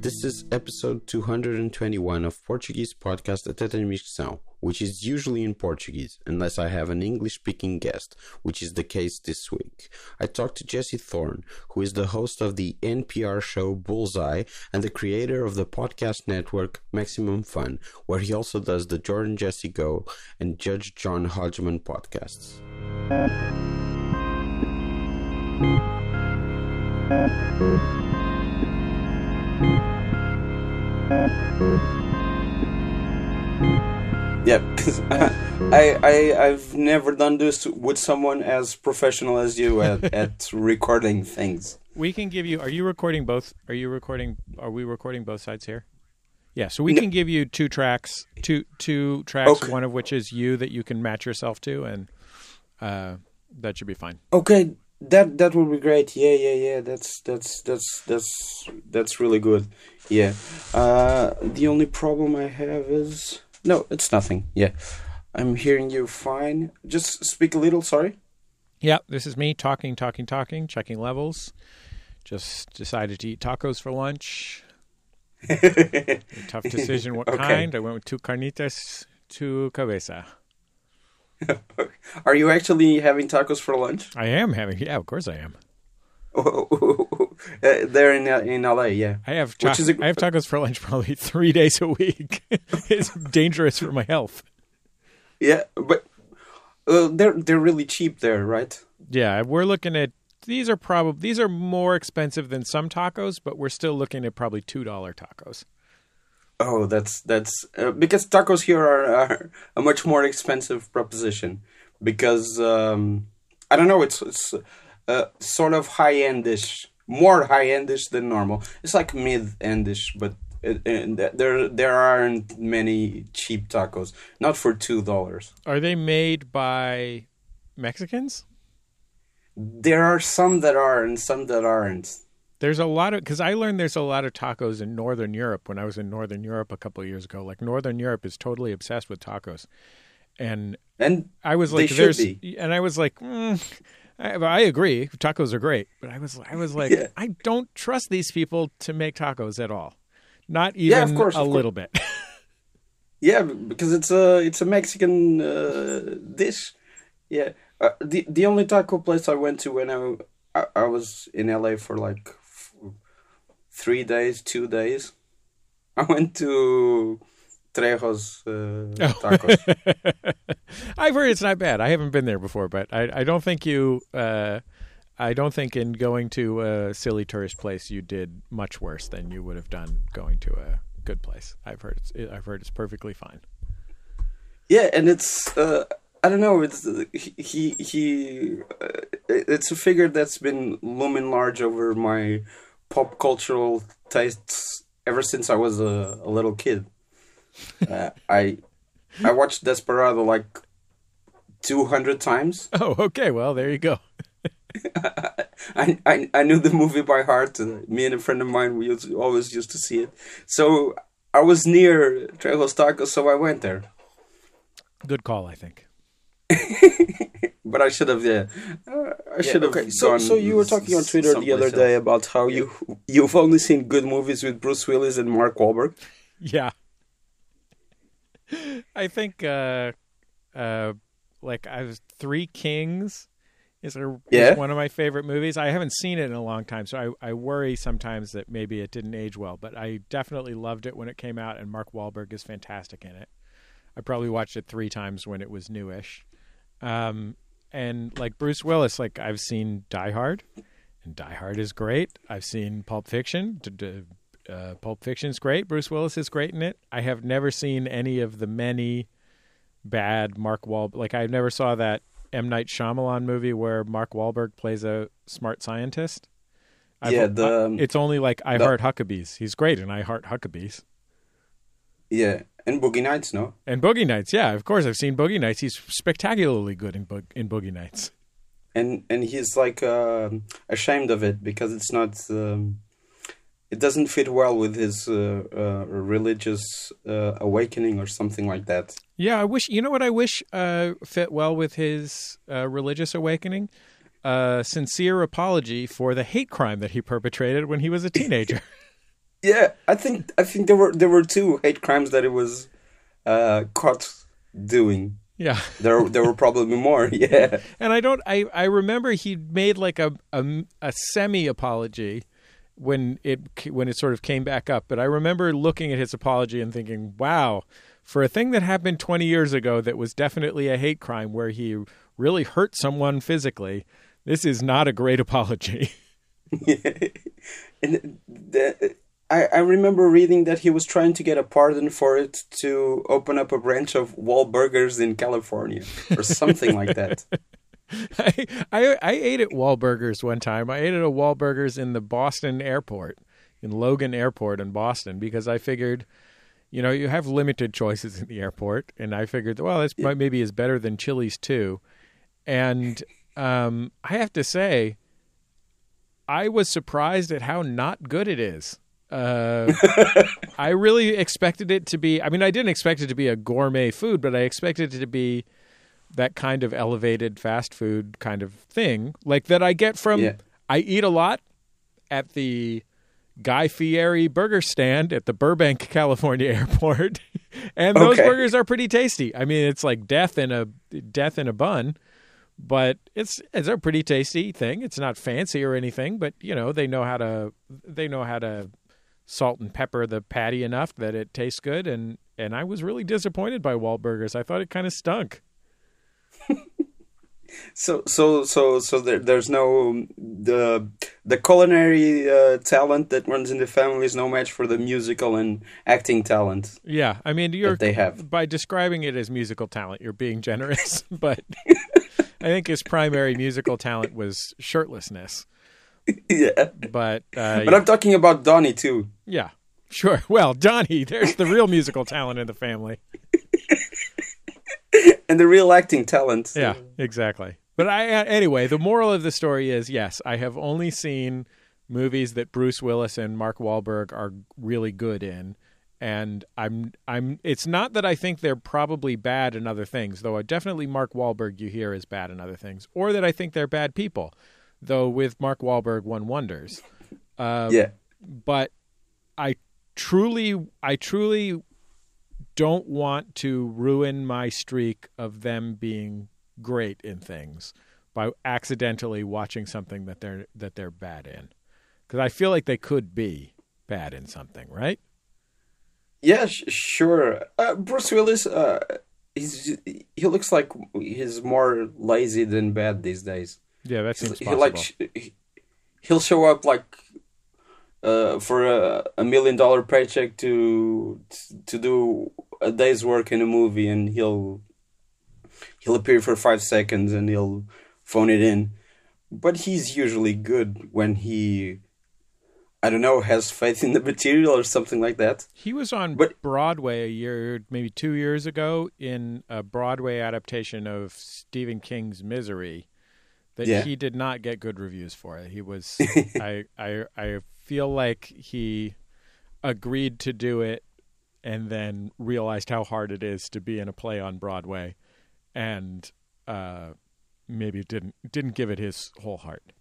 This is episode 221 of Portuguese podcast Até Transmissão, which is usually in Portuguese, unless I have an English speaking guest, which is the case this week. I talked to Jesse Thorn, who is the host of the NPR show Bullseye and the creator of the podcast network Maximum Fun, where he also does the Jordan Jesse Go and Judge John Hodgman podcasts. Yeah, because I, I I've never done this with someone as professional as you at, at recording things. We can give you. Are you recording both? Are you recording? Are we recording both sides here? Yeah. So we No. can give you two tracks, two two tracks, Okay. one of which is you that you can match yourself to, and uh, that should be fine. Okay, that that would be great. Yeah, yeah, yeah. That's that's that's that's that's really good. Yeah. Uh, the only problem I have is no, it's nothing. Yeah, I'm hearing you fine. Just speak a little. Sorry. Yeah. This is me talking, talking, talking, checking levels. Just decided to eat tacos for lunch. Tough decision. What Okay. kind? I went with two carnitas, two cabeza. Are you actually having tacos for lunch? I am having. Yeah, of course I am. Oh. Uh, They're in uh, in LA. Yeah. I have ta- Which is a- I have tacos for lunch probably three days a week. it's dangerous for my health. Yeah, but uh, they're they're really cheap there, right? Yeah, we're looking at these are probably these are more expensive than some tacos, but we're still looking at probably two dollar tacos. Oh, that's that's uh, because tacos here are, are a much more expensive proposition because um, I don't know, it's it's uh, sort of high endish, more high endish than normal. It's like mid endish, but it, and there there aren't many cheap tacos. Not for two dollars. Are they made by Mexicans? There are some that are and some that aren't. There's a lot of because I learned there's a lot of tacos in Northern Europe when I was in Northern Europe a couple of years ago. Like Northern Europe is totally obsessed with tacos, and And I was like, "There's," and I was like, mm, I, I agree, tacos are great, but I was, I was like, Yeah. I don't trust these people to make tacos at all, not Yeah, even of course, a of course. little bit. Yeah, because it's a it's a Mexican uh, dish. Yeah, uh, the the only taco place I went to when I, I I was in LA for like f- three days, two days. I went to Trejo's uh, tacos. I've heard it's not bad. I haven't been there before, but I, I don't think you, uh, I don't think in going to a silly tourist place you did much worse than you would have done going to a good place. I've heard it's, I've heard it's perfectly fine. Yeah, and it's uh, I don't know. It's he he, he uh, it's a figure that's been looming large over my pop cultural tastes ever since I was a, a little kid. Uh, I I watched Desperado like two hundred times. Oh, okay. Well, there you go. I, I I knew the movie by heart. Me and a friend of mine we used, always used to see it. So I was near Trejo's Tacos, so I went there. Good call, I think. But I should have, yeah. Uh, I should have. okay. So, gone so you were talking on Twitter the other someplace day else. about how you you've only seen good movies with Bruce Willis and Mark Wahlberg. Yeah. I think uh uh like I was Three Kings is, a, Yeah. is one of my favorite movies. I haven't seen it in a long time, so I, I worry sometimes that maybe it didn't age well, but I definitely loved it when it came out and Mark Wahlberg is fantastic in it. I probably watched it 3 times when it was newish. Um and like Bruce Willis like I've seen Die Hard and Die Hard is great. I've seen Pulp Fiction. D- d- uh, Pulp Fiction's great. Bruce Willis is great in it. I have never seen any of the many bad Mark Wahlberg. Like I never saw that M Night Shyamalan movie where Mark Wahlberg plays a smart scientist. i Yeah, the, um, it's only like I the- Heart Huckabees. He's great in I Heart Huckabees. Yeah, and Boogie Nights, no. And Boogie Nights, yeah, of course I've seen Boogie Nights. He's spectacularly good in Bo- in Boogie Nights. And and he's like um ashamed of it because it's not. Um, it doesn't fit well with his uh, uh, religious uh, awakening or something like that. Yeah, I wish. You know what I wish uh, fit well with his uh, religious awakening? A sincere apology for the hate crime that he perpetrated when he was a teenager. yeah, I think I think there were there were two hate crimes that he was uh, caught doing. Yeah, there there were probably more. Yeah, and I don't. I I remember he made like a a, a semi apology when it when it sort of came back up. But I remember looking at his apology and thinking, "Wow, for a thing that happened 20 years ago that was definitely a hate crime where he really hurt someone physically, this is not a great apology." and the, I, I remember reading that he was trying to get a pardon for it to open up a branch of Wahlburgers in California or something like that. I, I, I ate at Wahlburgers one time. I ate at a Wahlburgers in the Boston airport, in Logan Airport in Boston, because I figured, you know, you have limited choices in the airport, and I figured, well, this yeah. maybe is better than Chili's too. And um, I have to say, I was surprised at how not good it is. Uh, I really expected it to be. I mean, I didn't expect it to be a gourmet food, but I expected it to be that kind of elevated fast food kind of thing, like that I get from. Yeah. I eat a lot at the Guy Fieri burger stand at the Burbank, California airport, and those okay. burgers are pretty tasty. I mean, it's like death in a death in a bun, but it's it's a pretty tasty thing. It's not fancy or anything, but you know they know how to they know how to salt and pepper the patty enough that it tastes good. And and I was really disappointed by Wahlburgers. I thought it kind of stunk. So so so so there, there's no the the culinary uh, talent that runs in the family is no match for the musical and acting talent. Yeah, I mean you're they have by describing it as musical talent, you're being generous, but I think his primary musical talent was shirtlessness. yeah. But uh, but I'm talking about Donnie too. Yeah, sure. Well, Donnie, there's the real musical talent in the family, and the real acting talent. Yeah, exactly. But I uh, anyway, the moral of the story is yes, I have only seen movies that Bruce Willis and Mark Wahlberg are really good in. And I'm I'm it's not that I think they're probably bad in other things, though definitely Mark Wahlberg you hear is bad in other things, or that I think they're bad people though with Mark Wahlberg one wonders. Uh, yeah, but I truly, I truly don't want to ruin my streak of them being great in things by accidentally watching something that they're that they're bad in, because I feel like they could be bad in something, right? Yeah, sh- sure. Uh, Bruce Willis, uh, he's he looks like he's more lazy than bad these days. Yeah, that seems he, like he'll show up like uh, for a, a million dollar paycheck to to do a day's work in a movie, and he'll he'll appear for five seconds and he'll phone it in. But he's usually good when he I don't know, has faith in the material or something like that. He was on but, Broadway a year, maybe two years ago, in a Broadway adaptation of Stephen King's Misery that yeah. he did not get good reviews for it. He was I I I feel like he agreed to do it and then realized how hard it is to be in a play on Broadway and uh, maybe didn't didn't give it his whole heart.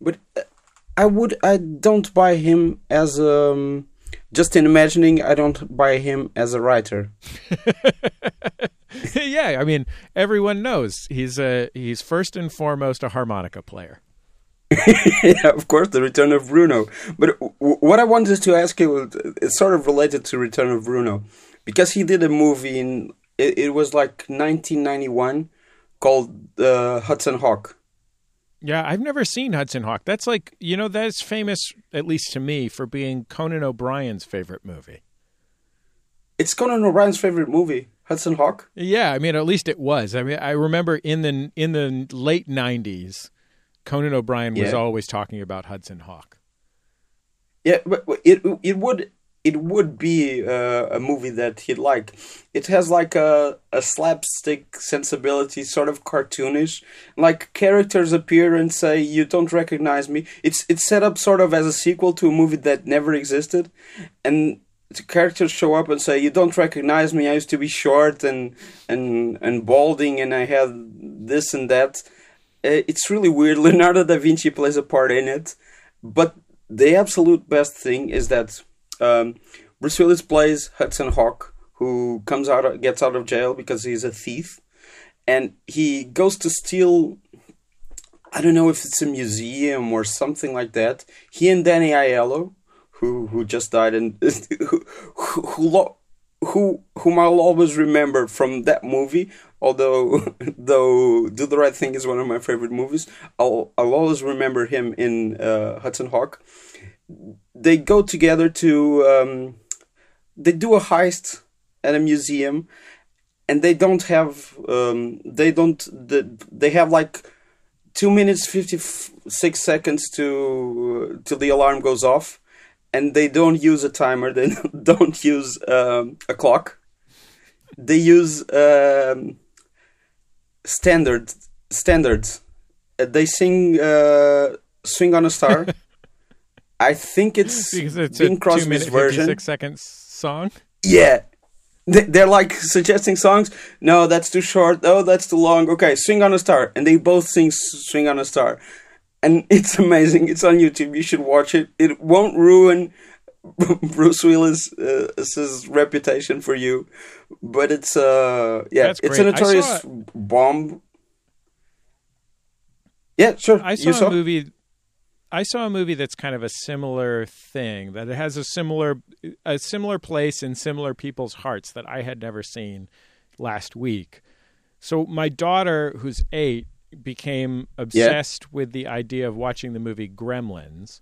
But uh, I would I don't buy him as um just in imagining I don't buy him as a writer. yeah, I mean, everyone knows he's a he's first and foremost a harmonica player. yeah, of course, the Return of Bruno. But w- what I wanted to ask you is sort of related to Return of Bruno, because he did a movie in it, it was like 1991 called uh, Hudson Hawk. Yeah, I've never seen Hudson Hawk. That's like you know that's famous at least to me for being Conan O'Brien's favorite movie. It's Conan O'Brien's favorite movie. Hudson Hawk? Yeah, I mean, at least it was. I mean, I remember in the in the late '90s, Conan O'Brien was yeah. always talking about Hudson Hawk. Yeah, but it it would it would be uh, a movie that he'd like. It has like a, a slapstick sensibility, sort of cartoonish. Like characters appear and say, "You don't recognize me." It's it's set up sort of as a sequel to a movie that never existed, and the characters show up and say, "You don't recognize me. I used to be short and and and balding, and I had this and that." Uh, it's really weird. Leonardo da Vinci plays a part in it, but the absolute best thing is that um, Bruce Willis plays Hudson Hawk, who comes out, gets out of jail because he's a thief, and he goes to steal. I don't know if it's a museum or something like that. He and Danny Aiello, who who just died, and who who, who whom I'll always remember from that movie. Although though Do the Right Thing is one of my favorite movies, I'll I'll always remember him in uh, Hudson Hawk. They go together to um, they do a heist at a museum and they don't have um, they don't they have like two minutes 56 seconds to uh, till the alarm goes off and they don't use a timer they don't use um, a clock. They use um, standard standards uh, they sing uh, swing on a star I think it's because it's Bing a Crosby's version. Six seconds song. Yeah, they're like suggesting songs. No, that's too short. Oh, that's too long. Okay, "Swing on a Star," and they both sing "Swing on a Star," and it's amazing. It's on YouTube. You should watch it. It won't ruin Bruce Willis's uh, reputation for you, but it's uh yeah, that's it's great. a notorious bomb. Yeah, sure. I saw, saw a movie I saw a movie that's kind of a similar thing that it has a similar a similar place in similar people's hearts that I had never seen last week. So my daughter who's 8 became obsessed yeah. with the idea of watching the movie Gremlins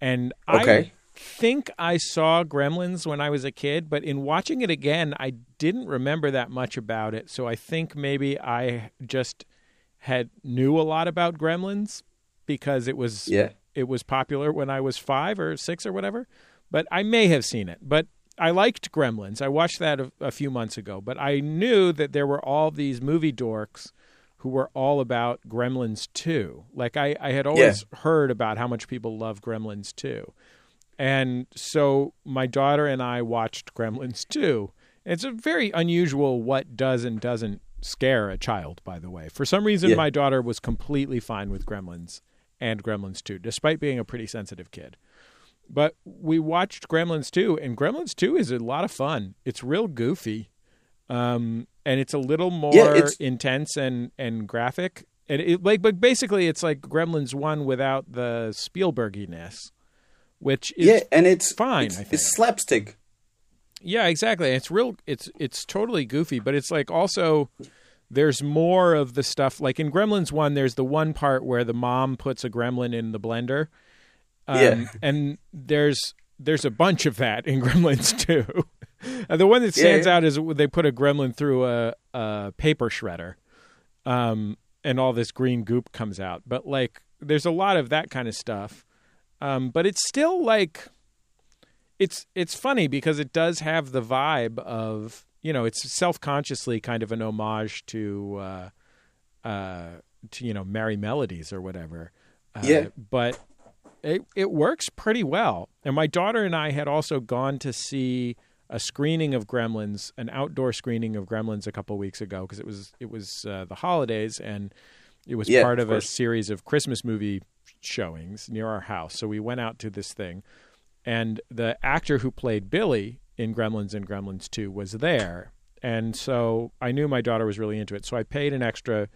and okay. I think I saw Gremlins when I was a kid, but in watching it again I didn't remember that much about it. So I think maybe I just had knew a lot about Gremlins because it was yeah. it was popular when I was five or six or whatever. But I may have seen it. But I liked Gremlins. I watched that a, a few months ago. But I knew that there were all these movie dorks who were all about Gremlins 2. Like I, I had always yeah. heard about how much people love Gremlins 2. And so my daughter and I watched Gremlins 2. It's a very unusual what does and doesn't scare a child, by the way. For some reason, yeah. my daughter was completely fine with Gremlins and Gremlins 2, despite being a pretty sensitive kid. But we watched Gremlins 2, and Gremlins 2 is a lot of fun. It's real goofy, um, and it's a little more yeah, intense and, and graphic. And it, like, but basically, it's like Gremlins 1 without the Spielberginess, which is yeah, and it's fine. It's, it's slapstick. Yeah, exactly. It's real. It's it's totally goofy, but it's like also there's more of the stuff like in Gremlins one. There's the one part where the mom puts a gremlin in the blender. Um, yeah, and there's there's a bunch of that in Gremlins too. the one that stands yeah, yeah. out is they put a gremlin through a, a paper shredder, um, and all this green goop comes out. But like, there's a lot of that kind of stuff. Um, but it's still like, it's it's funny because it does have the vibe of you know, it's self consciously kind of an homage to, uh, uh, to you know, Merrie Melodies or whatever. Uh, yeah. But it it works pretty well. And my daughter and I had also gone to see a screening of Gremlins, an outdoor screening of Gremlins a couple weeks ago because it was it was uh, the holidays and it was yeah, part of, of a series of Christmas movie showings near our house. So we went out to this thing, and the actor who played Billy in Gremlins and Gremlins 2 was there. And so I knew my daughter was really into it. So I paid an extra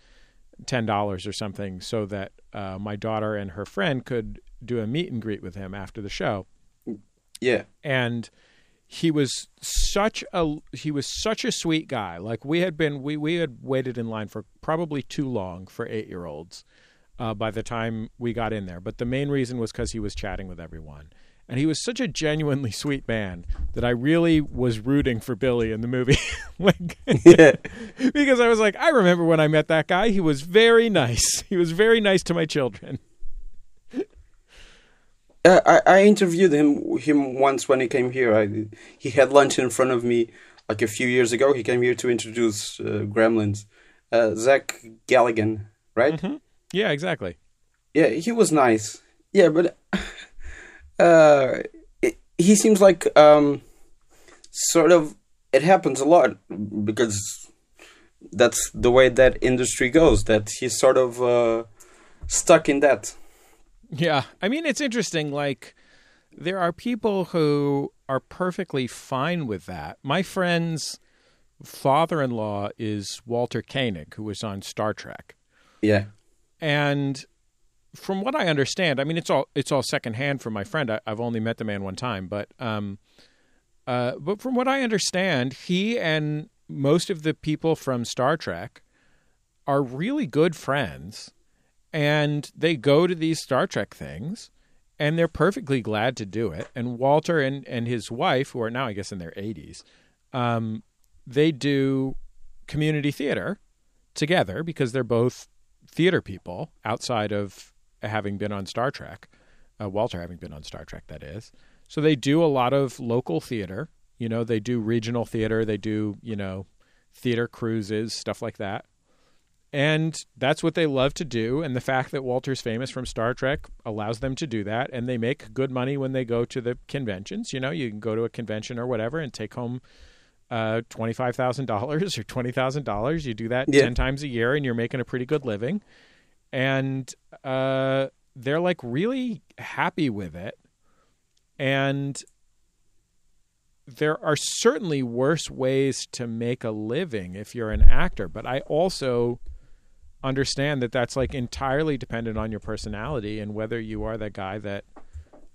$10 or something so that uh, my daughter and her friend could do a meet and greet with him after the show. Yeah. And he was such a he was such a sweet guy. Like we had been we we had waited in line for probably too long for 8-year-olds. Uh, by the time we got in there. But the main reason was because he was chatting with everyone. And he was such a genuinely sweet man that I really was rooting for Billy in the movie. like, yeah. because I was like, I remember when I met that guy. He was very nice. He was very nice to my children. Uh, I, I interviewed him him once when he came here. I, he had lunch in front of me like a few years ago. He came here to introduce uh, Gremlins. Uh, Zach Galligan, right? Mhm. Yeah, exactly. Yeah, he was nice. Yeah, but uh, it, he seems like um, sort of. It happens a lot because that's the way that industry goes. That he's sort of uh, stuck in that. Yeah. I mean, it's interesting. Like, there are people who are perfectly fine with that. My friend's father in law is Walter Koenig, who was on Star Trek. Yeah, And from what I understand, I mean, it's all it's all secondhand from my friend. I, I've only met the man one time, but um, uh, but from what I understand, he and most of the people from Star Trek are really good friends, and they go to these Star Trek things, and they're perfectly glad to do it. And Walter and and his wife, who are now I guess in their eighties, um, they do community theater together because they're both theater people outside of having been on Star Trek, uh, Walter having been on Star Trek, that is. So they do a lot of local theater. You know, they do regional theater, they do, you know, theater cruises, stuff like that. And that's what they love to do. And the fact that Walter's famous from Star Trek allows them to do that. And they make good money when they go to the conventions. You know, you can go to a convention or whatever and take home uh, $25,000 or $20,000. You do that Yeah. 10 times a year and you're making a pretty good living. And uh, they're like really happy with it. And there are certainly worse ways to make a living if you're an actor, but I also understand that that's like entirely dependent on your personality and whether you are that guy that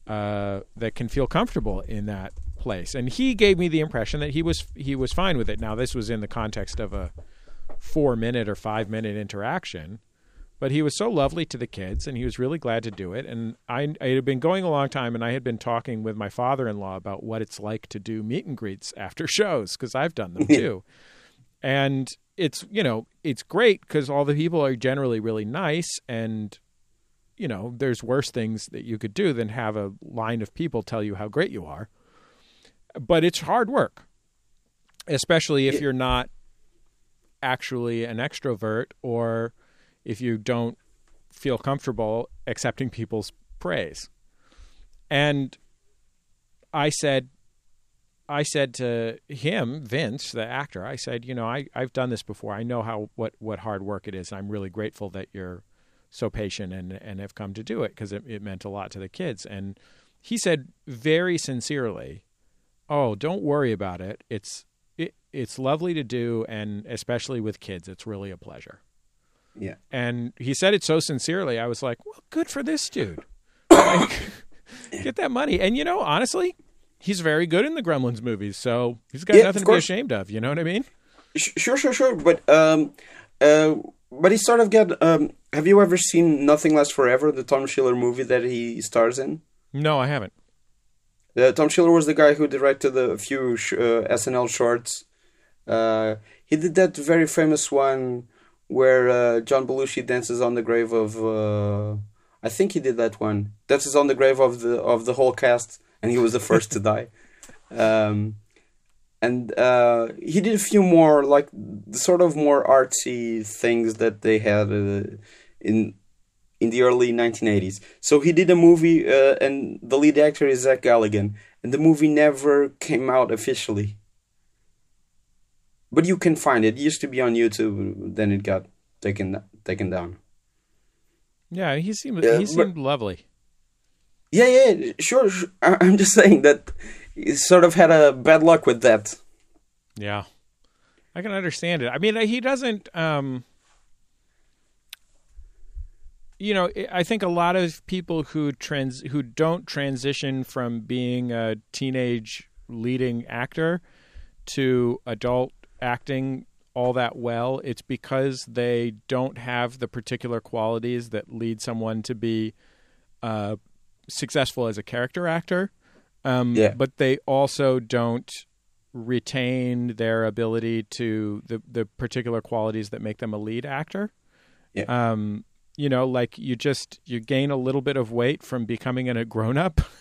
uh, that can feel comfortable in that place. And he gave me the impression that he was he was fine with it. Now this was in the context of a four minute or five minute interaction, but he was so lovely to the kids and he was really glad to do it. And I, I had been going a long time and I had been talking with my father in law about what it's like to do meet and greets after shows because I've done them too. and it's you know it's great because all the people are generally really nice and you know there's worse things that you could do than have a line of people tell you how great you are but it's hard work especially if you're not actually an extrovert or if you don't feel comfortable accepting people's praise and i said I said to him, Vince, the actor, I said, you know, I, I've done this before. I know how what, what hard work it is. I'm really grateful that you're so patient and, and have come to do it because it, it meant a lot to the kids. And he said very sincerely, "Oh, don't worry about it. It's it, it's lovely to do, and especially with kids, it's really a pleasure." yeah. And he said it so sincerely. I was like, "Well, good for this dude. Like, get that money." And you know, honestly, he's very good in the Gremlins movies, so he's got Yeah, nothing to be ashamed of. You know what I mean? Sure, sure, sure. But um, uh, but he sort of got. Um, have you ever seen Nothing Lasts Forever, the Tom Schiller movie that he stars in? No, I haven't. Uh, Tom Schiller was the guy who directed a few sh- uh, SNL shorts. Uh, he did that very famous one where uh, John Belushi dances on the grave of. I think he did that one. Dances on the grave of the of the whole cast, and he was the first to die. Um, and uh, he did a few more like sort of more artsy things that they had uh, in in the early 1980s. So he did a movie, uh, and the lead actor is Zach Galligan, and the movie never came out officially. But you can find it. It used to be on YouTube, then it got taken taken down. Yeah, he seemed Yeah, he but- seemed lovely. Yeah, yeah, sure. sure. I'm just saying that he sort of had a bad luck with that. Yeah, I can understand it. I mean, he doesn't. Um, you know, I think a lot of people who trans who don't transition from being a teenage leading actor to adult acting all that well, it's because they don't have the particular qualities that lead someone to be uh, successful as a character actor. Um, Yeah. But they also don't retain their ability to the the particular qualities that make them a lead actor. Yeah. Um, you know, like you just you gain a little bit of weight from becoming a grown up.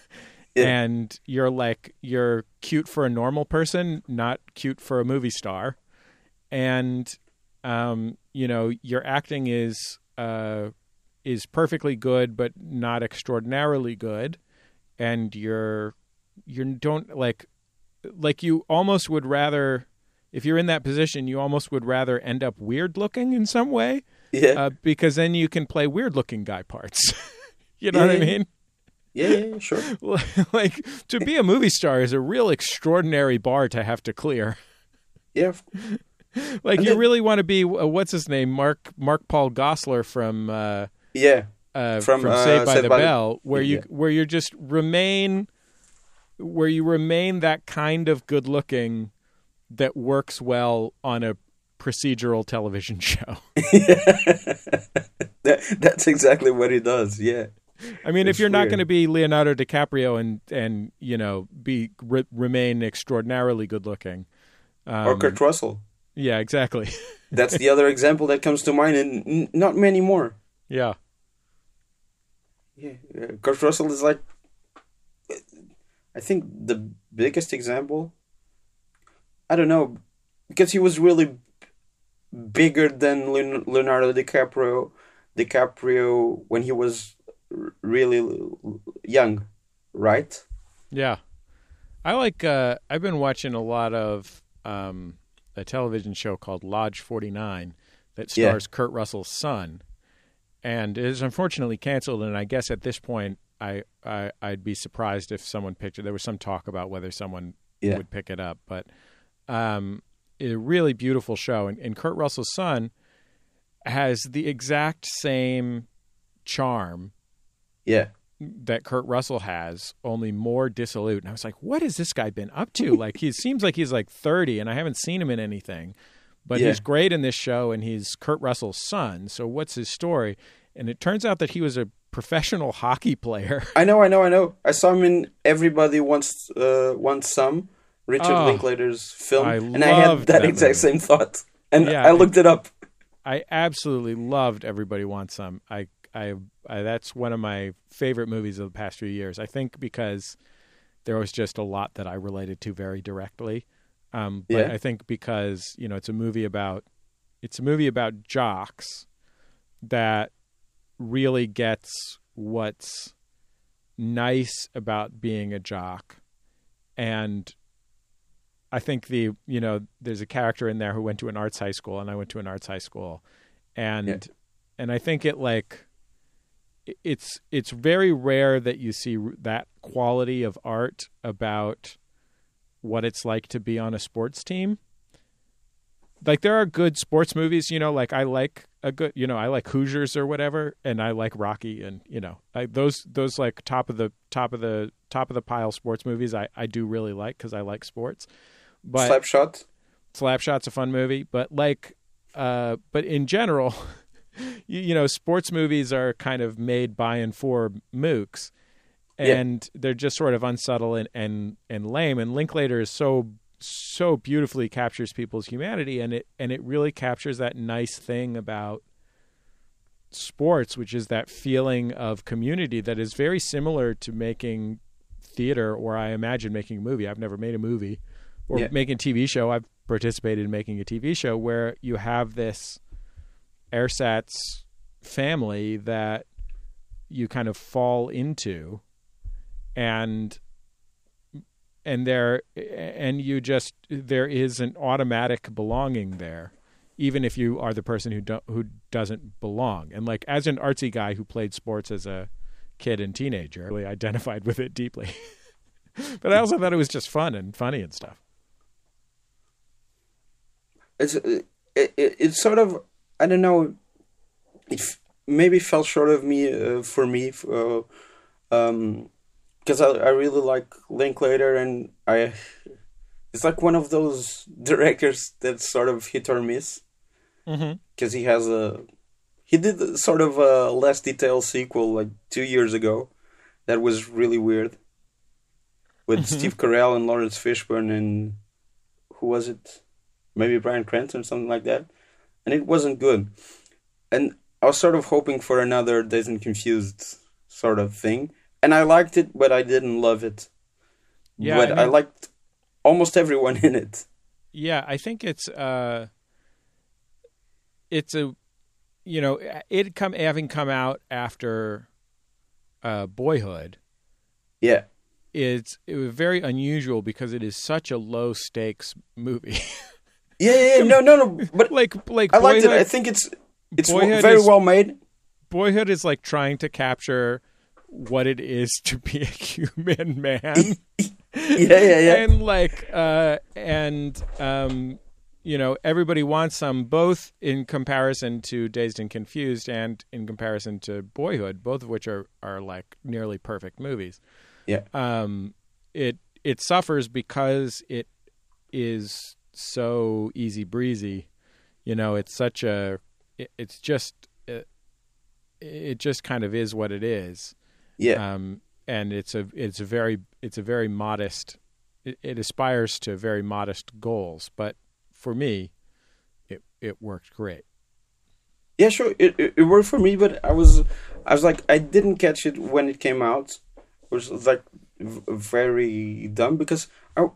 Yeah. And you're like you're cute for a normal person, not cute for a movie star. And um, you know, your acting is uh is perfectly good but not extraordinarily good. And you're you don't like like you almost would rather if you're in that position, you almost would rather end up weird looking in some way Yeah. uh, because then you can play weird looking guy parts. you know what I mean? yeah, yeah, yeah, sure. like to be a movie star is a real extraordinary bar to have to clear. Yeah. Like And you then- really want to be uh, what's his name, Mark Mark Paul Gosselaar from uh, Yeah. uh, From, from, uh, Saved by Saved the by the- Bell, where you Yeah. where you just remain where you remain that kind of good looking that works well on a procedural television show. That, that's exactly what he does. Yeah. I mean, It's if you're not going to be Leonardo DiCaprio and and you know be re- remain extraordinarily good looking, um, or Kurt Russell. yeah, exactly, That's the other example that comes to mind, and n- not many more. yeah, Yeah, uh, Kurt Russell is like, I think the biggest example. I don't know, because he was really bigger than Leonardo DiCaprio. DiCaprio when he was really young, right? yeah. I like. Uh, I've been watching a lot of um, a television show called Lodge Forty Nine that Yeah. stars Kurt Russell's son, and it is unfortunately canceled. And I guess at this point, I, I I'd be surprised if someone picked it. There was some talk about whether someone Yeah. would pick it up, but um, a really beautiful show. And, and Kurt Russell's son has the exact same charm Yeah, that Kurt Russell has, only more dissolute. And I was like, what has this guy been up to? like, he seems like he's like 30, and I haven't seen him in anything. But Yeah. he's great in this show, and he's Kurt Russell's son. So, what's his story? And it turns out that he was a professional hockey player. I know, I know, I know. I saw him in Everybody Wants uh, Wants Some, Richard Oh, Linklater's film, I and I had that, that exact movie. same thought, and Yeah, I looked it up. I absolutely loved Everybody Wants Some. I, I, I, that's one of my favorite movies of the past few years. I think because there was just a lot that I related to very directly. Um, but Yeah. I think because you know it's a movie about it's a movie about jocks that really gets what's nice about being a jock and I think the you know there's a character in there who went to an arts high school and I went to an arts high school and Yeah. and I think it like it's it's very rare that you see that quality of art about what it's like to be on a sports team. Like there are good sports movies, you know, like I like a good, you know, I like Hoosiers or whatever and I like Rocky and you know, I, those those like top of the top of the top of the pile sports movies I I do really like cuz I like sports. But Slapshot. Slapshot's a fun movie, but like, uh, but in general, you, you know, sports movies are kind of made by and for mooks, Yeah. and they're just sort of unsubtle and, and and lame. And Linklater is so so beautifully captures people's humanity, and it and it really captures that nice thing about sports, which is that feeling of community that is very similar to making theater, or I imagine making a movie. I've never made a movie or Yeah. making a TV show. I've participated in making a TV show where you have this airsats family that you kind of fall into and and there and you just there is an automatic belonging there even if you are the person who don't who doesn't belong and like as an artsy guy who played sports as a kid and teenager I really identified with it deeply but i also thought it was just fun and funny and stuff it's it, it, it's sort of I don't know. It f- maybe fell short of me uh, for me, uh, um, because I I really like Linklater and I. It's like one of those directors that sort of hit or miss mm-hmm. because he has a he did sort of a less detailed sequel like two years ago that was really weird with Mhm. Steve Carell and Laurence Fishburne and who was it maybe Bryan Cranston or something like that and it wasn't good and I was sort of hoping for another Dazed and Confused sort of thing, and I liked it, but I didn't love it. Yeah, but I I, liked almost everyone in it. Yeah, I think it's uh it's a you know, it come having come out after uh Boyhood, Yeah, it's it was very unusual because it is such a low stakes movie. yeah, yeah. yeah. No, no, no. But like like I liked it. I think it's it's Boyhood very is- well made. Boyhood is like trying to capture what it is to be a human man. Yeah, yeah, yeah. and like uh and um you know everybody wants some both in comparison to dazed and confused and in comparison to boyhood both of which are are like nearly perfect movies Yeah. um it it suffers because it is so easy breezy you know it's such a it, it's just it, it just kind of is what it is yeah, um, and it's a it's a very it's a very modest. It, it aspires to very modest goals, but for me, it it worked great. yeah. Sure, it, it it worked for me, but I was I was like I didn't catch it when it came out, which was like v- very dumb because I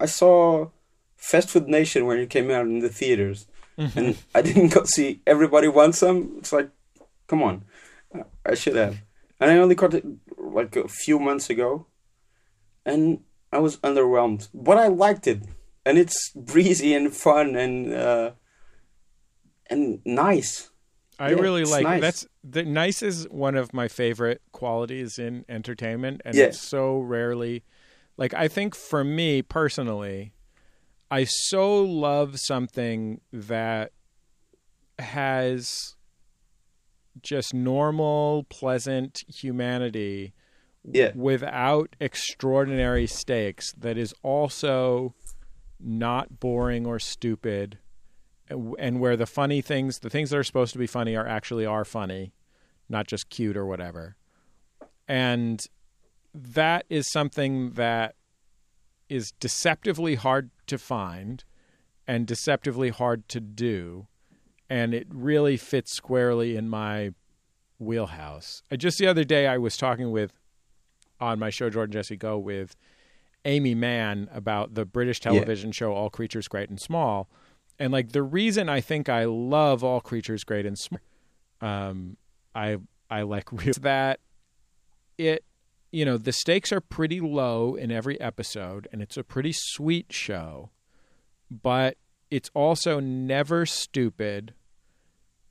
I saw Fast Food Nation when it came out in the theaters, and I didn't go see Everybody Wants Some. It's like, come on, I should have. And I only caught it like a few months ago, and I was underwhelmed. But I liked it, and it's breezy and fun and uh, and nice. I Yeah, really like nice. that's the nice is one of my favorite qualities in entertainment, and Yeah. it's so rarely. Like I think for me personally, I so love something that has just normal, pleasant humanity Yeah, without extraordinary stakes that is also not boring or stupid and and where the funny things the things that are supposed to be funny are actually are funny not just cute or whatever. And that is something that is deceptively hard to find and deceptively hard to do and it really fits squarely in my wheelhouse. Just the other day, I was talking with on my show Jordan Jesse Go with Aimee Mann about the British television show All Creatures Great and Small, and like the reason I think I love All Creatures Great and Small, um, I I like that it you know the stakes are pretty low in every episode, and it's a pretty sweet show, but it's also never stupid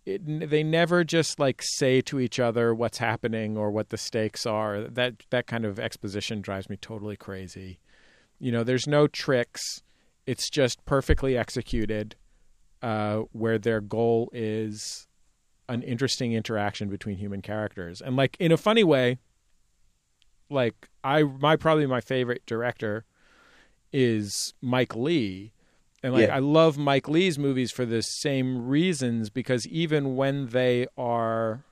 it, they never just like say to each other what's happening or what the stakes are. That that kind of exposition drives me totally crazy. You know, there's no tricks. It's just perfectly executed, uh, where their goal is an interesting interaction between human characters, and like in a funny way. Like I, my probably my favorite director is Mike Leigh, and like Yeah. I love Mike Leigh's movies for the same reasons because even when they are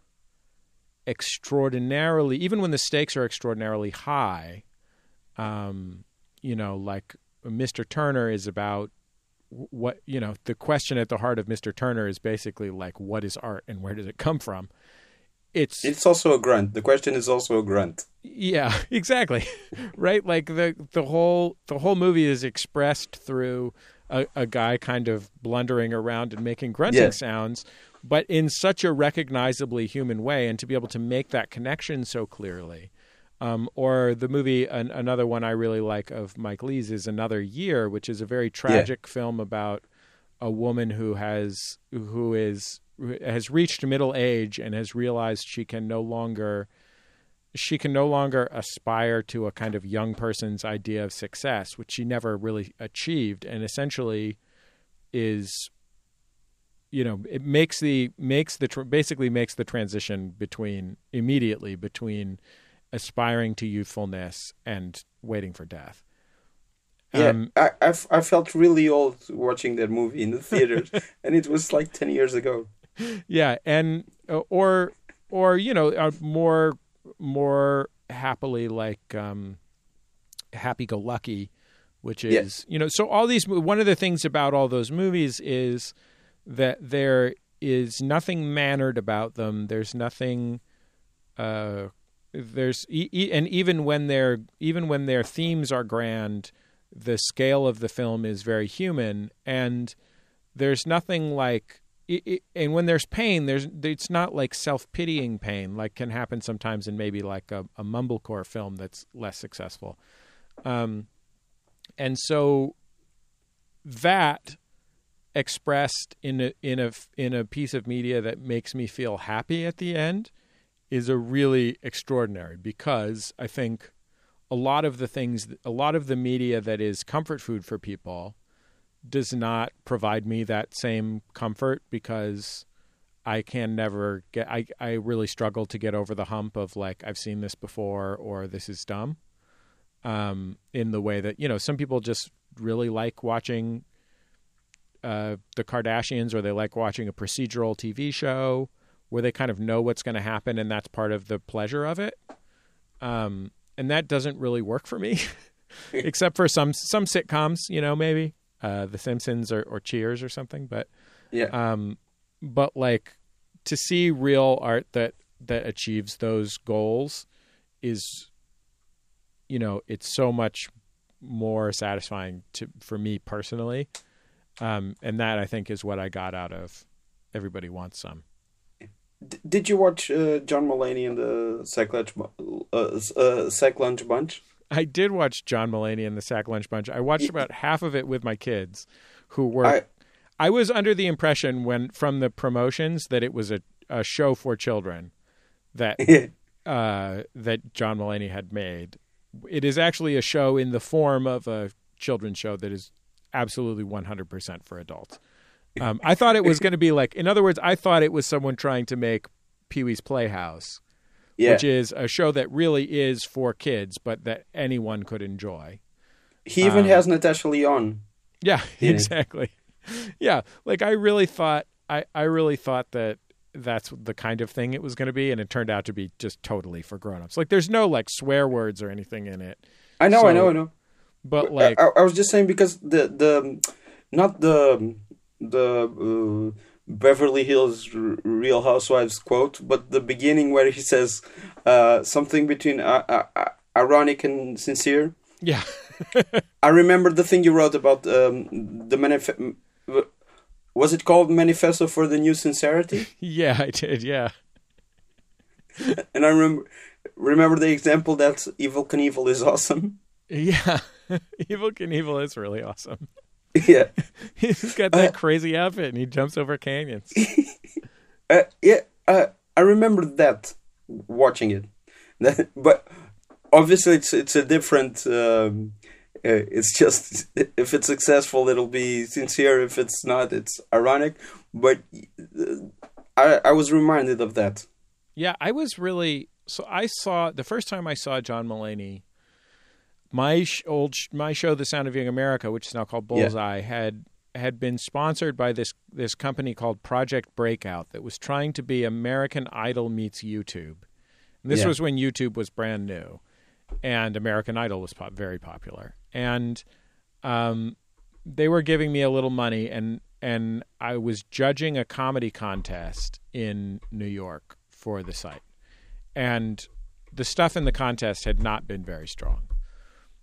extraordinarily even when the stakes are extraordinarily high um you know like Mr. Turner is about what you know the question at the heart of Mr. Turner is basically like what is art and where does it come from it's it's also a grunt. The question is also a grunt. yeah, exactly. right? Like the the whole the whole movie is expressed through a, a guy kind of blundering around and making grunting Yeah. sounds, but in such a recognizably human way, and to be able to make that connection so clearly. Um, or the movie, an, another one I really like of Mike Leigh's is Another Year, which is a very tragic film about a woman who has who is has reached middle age and has realized she can no longer she can no longer aspire to a kind of young person's idea of success, which she never really achieved, and essentially is, you know, it makes the makes the basically makes the transition between immediately between aspiring to youthfulness and waiting for death. Yeah, Um, I, I, I felt really old watching that movie in the theaters, and it was like ten years ago. Yeah and uh, or or you know uh, more more happily like um happy go lucky which is Yeah. you know so all these one of the things about all those movies is that they're nothing mannered about them. There's nothing. Uh, there's e- e- and even when their even when their themes are grand, the scale of the film is very human, and there's nothing like. It, and when there's pain, there's it's not like self pitying pain like can happen sometimes in maybe like a, a mumblecore film that's less successful. Um, and so that expressed in a in a in a piece of media that makes me feel happy at the end is a really extraordinary because I think a lot of the things a lot of the media that is comfort food for people does not provide me that same comfort because I can never get I I really struggle to get over the hump of like I've seen this before or this is dumb um in the way that you know some people just really like watching uh, the Kardashians or they like watching a procedural TV show where they kind of know what's going to happen and that's part of the pleasure of it. Um, and that doesn't really work for me, except for some some sitcoms, you know, maybe uh, The Simpsons or, or Cheers or something. But Yeah. um, but like to see real art that that achieves those goals is, you know, it's so much more satisfying to for me personally um, and that I think is what I got out of Everybody Wants Some. D- did you watch uh, John Mulaney and the Sack Lunch, uh, uh, Sack Lunch Bunch? I did watch John Mulaney and the Sack Lunch Bunch. I watched about half of it with my kids, who were. I, I, was under the impression when from the promotions that it was a, a show for children that uh, that John Mulaney had made. It is actually a show in the form of a children's show that is absolutely 100% for adults. Um, I thought it was going to be like, in other words, I thought it was someone trying to make Pee Wee's Playhouse, yeah. which is a show that really is for kids, but that anyone could enjoy. He even Um, has Natasha Lyonne. Yeah, Yeah. exactly. Yeah, like I really thought, I, I really thought that that's the kind of thing it was going to be, and it turned out to be just totally for grown-ups. Like, there's no like swear words or anything in it, I know, I know, I know. but like, I, I was just saying because the the not the the uh, Beverly Hills R- Real Housewives quote, but the beginning where he says uh, something between uh, uh, uh, ironic and sincere. yeah, I remember the thing you wrote about um, the manifest. Was it called Manifesto for the New Sincerity? yeah, I did, yeah. and I remember remember the example that Evel Knievel is awesome. Yeah, Evel Knievel is really awesome. yeah, He's got that Uh, crazy outfit and he jumps over canyons. uh, yeah. Uh, I remember that watching it, That- but obviously it's it's a different. Um, uh, it's just if it's successful, it'll be sincere. If it's not, it's ironic. But uh, I I was reminded of that. Yeah, I was really so. I saw the first time I saw John Mulaney. My sh- old sh- my show, The Sound of Young America, which is now called Yeah. Bullseye, had had been sponsored by this this company called Project Breakout that was trying to be American Idol meets YouTube. And this Yeah. was when YouTube was brand new, and American Idol was pop- very popular. And um, they were giving me a little money, and and I was judging a comedy contest in New York for the site, and the stuff in the contest had not been very strong.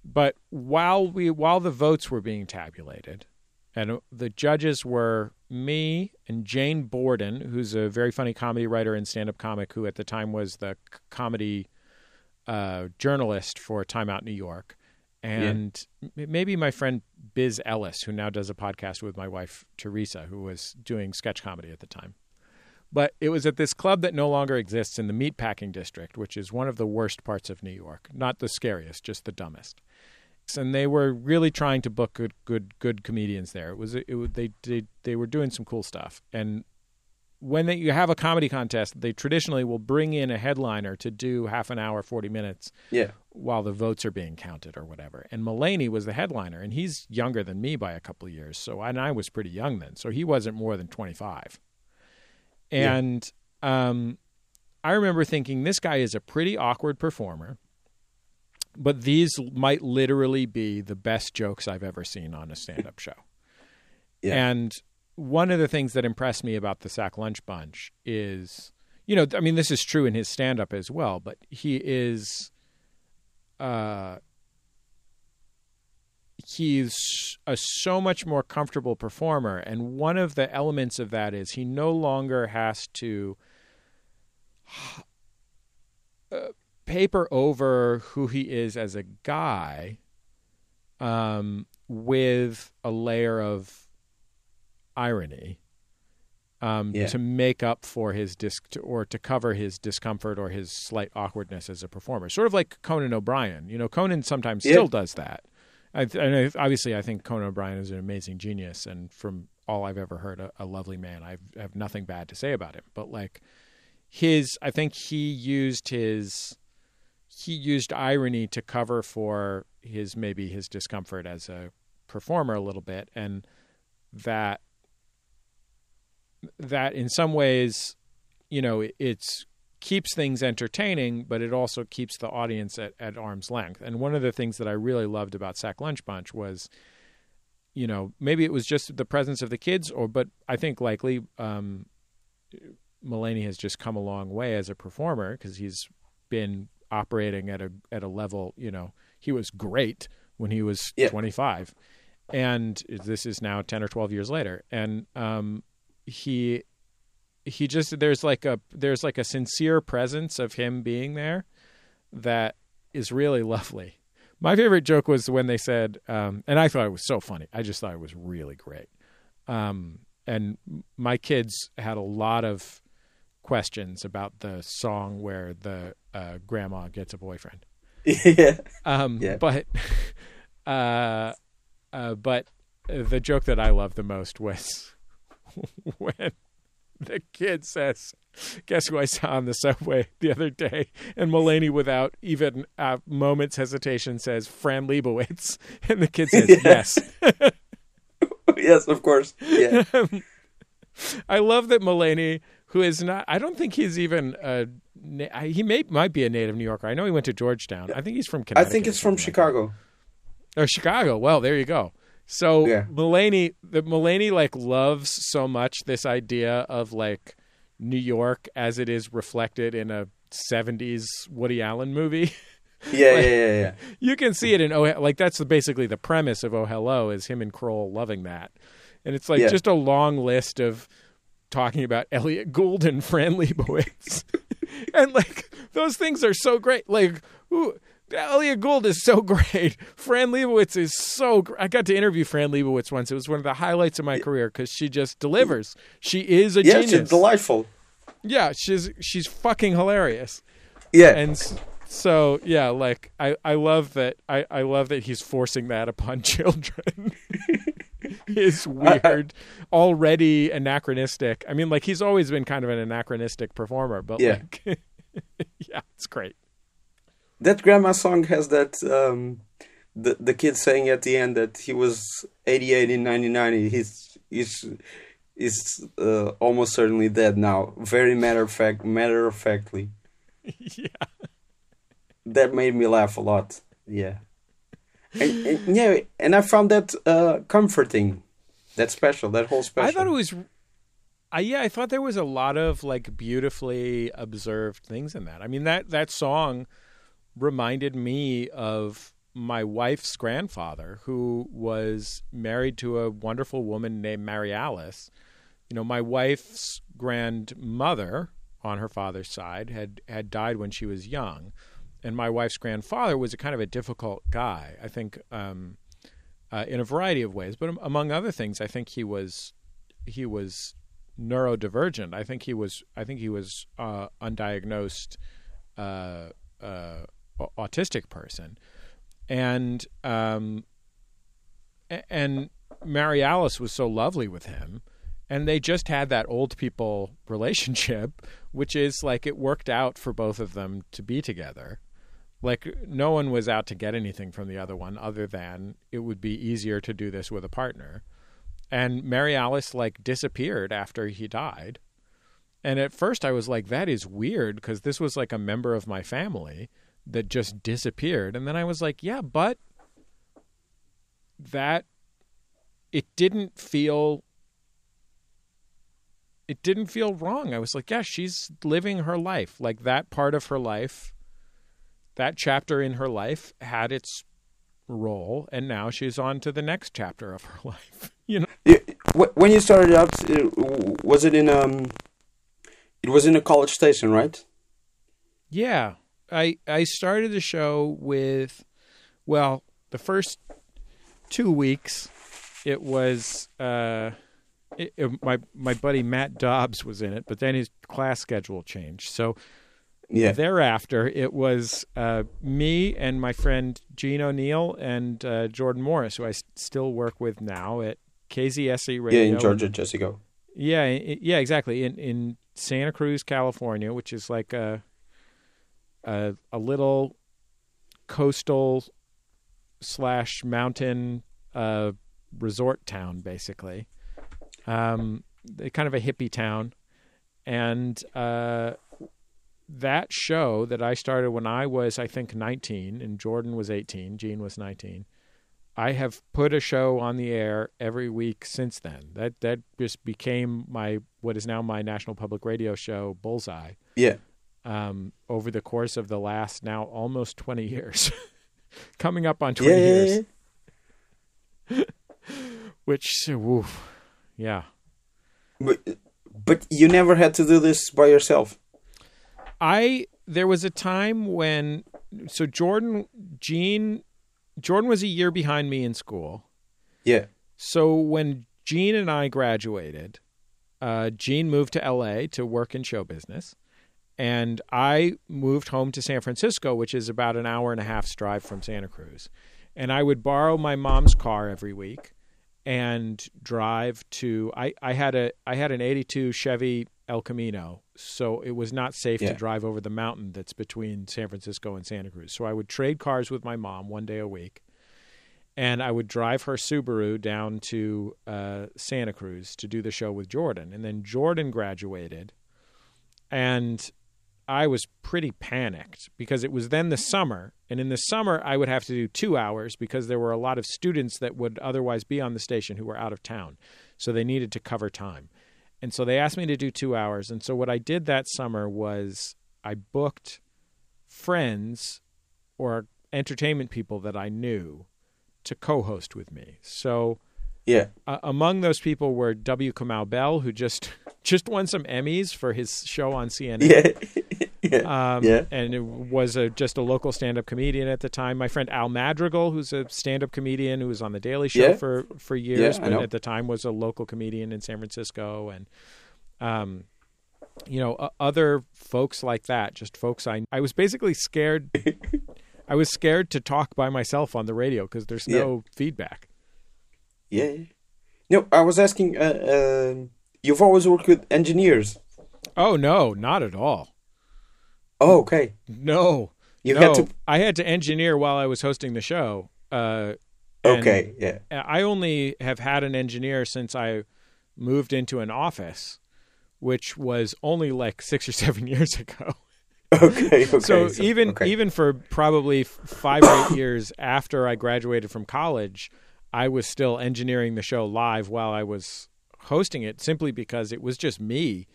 But while we while the votes were being tabulated, and the judges were me and Jane Borden, who's a very funny comedy writer and stand-up comic, who at the time was the comedy uh, journalist for Time Out New York, and m- maybe my friend Biz Ellis, who now does a podcast with my wife Theresa, who was doing sketch comedy at the time. But it was at this club that no longer exists in the meatpacking district, which is one of the worst parts of New York. Not the scariest, just the dumbest. And they were really trying to book good, good, good comedians there. It was, it, was they, they, they were doing some cool stuff. And when they, you have a comedy contest, they traditionally will bring in a headliner to do half an hour, forty minutes, Yeah, while the votes are being counted or whatever. And Mulaney was the headliner, and he's younger than me by a couple of years. So and I was pretty young then, so he wasn't more than twenty five. Yeah. And um, I remember thinking this guy is a pretty awkward performer, but these might literally be the best jokes I've ever seen on a stand up show. Yeah. And one of the things that impressed me about the Sack Lunch Bunch is, you know, I mean, this is true in his stand up as well, but he is, uh, he's a so much more comfortable performer. And one of the elements of that is he no longer has to uh, paper over who he is as a guy um, with a layer of irony um, Yeah. to make up for his disc or to cover his discomfort or his slight awkwardness as a performer. Sort of like Conan O'Brien. You know, Conan sometimes Yeah. still does that. I, and I, obviously, I think Conan O'Brien is an amazing genius, and from all I've ever heard, a, a lovely man. I've, I have nothing bad to say about him. But like his, I think he used his he used irony to cover for his maybe his discomfort as a performer a little bit, and that that in some ways, you know, it, it's keeps things entertaining, but it also keeps the audience at, at arm's length. And one of the things that I really loved about Sack Lunch Bunch was, you know, maybe it was just the presence of the kids, or but I think likely um, Mulaney has just come a long way as a performer because he's been operating at a at a level. You know, he was great when he was Yeah. 25, and this is now 10 or 12 years later, and um, he he just there's like a there's like a sincere presence of him being there that is really lovely. My favorite joke was when they said, um, and I thought it was so funny. I just thought it was really great. Um, and my kids had a lot of questions about the song where the uh, grandma gets a boyfriend. yeah. Um, Yeah. But, uh, uh, but the joke that I love the most was when the kid says, "Guess who I saw on the subway the other day?" And Mulaney, without even a moment's hesitation, says, "Fran Lebowitz," and the kid says, Yeah. "Yes." yes, of course. Yeah. I love that Mulaney, who is not, I don't think he's even a, he may might be a native New Yorker. I know he went to Georgetown. I think he's from I think it's from like that. Chicago. or Chicago. Well, there you go. So Yeah. Mulaney, the Mulaney like loves so much this idea of like New York as it is reflected in a '70s Woody Allen movie. Yeah, yeah, yeah, yeah. you can see it in oh like that's the, basically the premise of Oh Hello is him and Kroll loving that, and it's like Yeah. just a long list of talking about Elliott Gould and Fran Lebowitz, and like those things are so great. Like, ooh, Elliott Gould is so great. Fran Lebowitz is so. Gr- I got to interview Fran Lebowitz once. It was one of the highlights of my career because she just delivers. She is a Yeah, genius. it's delightful. yeah, she's she's fucking hilarious Yeah. and so yeah like i i love that i i love that he's forcing that upon children his weird. Already anachronistic. I mean like he's always been kind of an anachronistic performer but Yeah. like yeah it's great. That grandma song has that um the the kid saying at the end that he was 88 in 1990 he's he's is uh, almost certainly dead now. Very matter of fact matter of factly. Yeah. That made me laugh a lot. Yeah and, and yeah and i found that uh comforting that special that whole special i thought it was I, yeah, I thought there was a lot of like beautifully observed things in that. I mean that that song reminded me of my wife's grandfather, who was married to a wonderful woman named Mary Alice. You know, my wife's grandmother on her father's side had had died when she was young, and my wife's grandfather was a kind of a difficult guy. I think um, uh, in a variety of ways, but among other things, I think he was he was neurodivergent. I think he was I think he was uh, undiagnosed uh, uh, autistic person, and um, and Mary Alice was so lovely with him, and they just had that old people relationship, which is like it worked out for both of them to be together. Like no one was out to get anything from the other one, other than it would be easier to do this with a partner and Mary Alice like disappeared after he died. And at first I was like that is weird because this was like a member of my family that just disappeared and then I was like yeah, but that it didn't feel it didn't feel wrong. I was like, yeah, she's living her life. Like that part of her life, that chapter in her life had its role, and now she's on to the next chapter of her life. You know, When you started out, uh, was it in um, it was in a college station, right? Yeah, I I started the show with, well, the first two weeks, it was uh, it, it- my my buddy Matt Dobbs was in it, but then his class schedule changed. So Yeah. thereafter, it was uh, me and my friend Gene O'Neill and uh, Jordan Morris, who I s- still work with now at KZSC Radio. Yeah, in Georgia, Jessica. Yeah, yeah, exactly. In in Santa Cruz, California, which is like a a, a little coastal slash mountain uh, resort town, basically. Um, kind of a hippie town, and uh, that show that I started when I was, I think, 19, and Jordan was 18, Gene was 19. I have put a show on the air every week since then. That that just became my what is now my national public radio show, Bullseye. Yeah. Um, over the course of the last now almost twenty years, coming up on twenty Yeah, yeah, years. yeah. Which, woof, yeah. But, but you never had to do this by yourself. I there was a time when so Jordan Gene Jordan was a year behind me in school. Yeah. So when Gene and I graduated, uh, Gene moved to LA to work in show business, and I moved home to San Francisco, which is about an hour and a half's drive from Santa Cruz. And I would borrow my mom's car every week and drive to. I, I had a I had an '82 Chevy El Camino, so it was not safe Yeah. to drive over the mountain that's between San Francisco and Santa Cruz. So I would trade cars with my mom one day a week and I would drive her Subaru down to uh, Santa Cruz to do the show with Jordan. And then Jordan graduated, and I was pretty panicked because it was then the summer. And in the summer, I would have to do two hours because there were a lot of students that would otherwise be on the station who were out of town. So they needed to cover time. And so they asked me to do two hours. And so what I did that summer was I booked friends or entertainment people that I knew to co-host with me. So Yeah. uh, among those people were W. Kamau Bell, who just just won some Emmys for his show on CNN. Yeah. yeah. Um, Yeah. And it was a, just a local stand-up comedian at the time. My friend Al Madrigal, who's a stand-up comedian who was on the Daily Show Yeah. for for years, I but at the time was a local comedian in San Francisco, and um, you know, uh, other folks like that. Just folks I I was basically scared. I was scared to talk by myself on the radio because there's no feedback. Yeah. yeah. No, I was asking. Uh, um you've always worked with engineers. Oh no, not at all. Oh, okay. No, You no. had to. I had to engineer while I was hosting the show. Uh, Okay. Yeah. I only have had an engineer since I moved into an office, which was only like six or seven years ago. Okay. Okay. so, even okay. even for probably five or eight years after I graduated from college, I was still engineering the show live while I was hosting it, simply because it was just me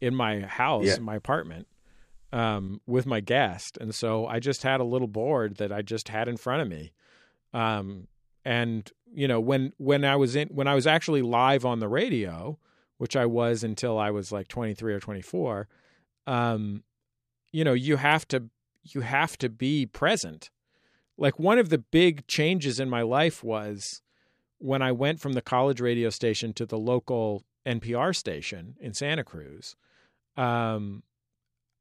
in my house, Yeah. in my apartment, um, with my guest, and so I just had a little board that I just had in front of me, um, and you know when when I was in when I was actually live on the radio, which I was until I was like twenty three or twenty four. Um, you know you have to you have to be present like one of the big changes in my life was when i went from the college radio station to the local npr station in santa cruz um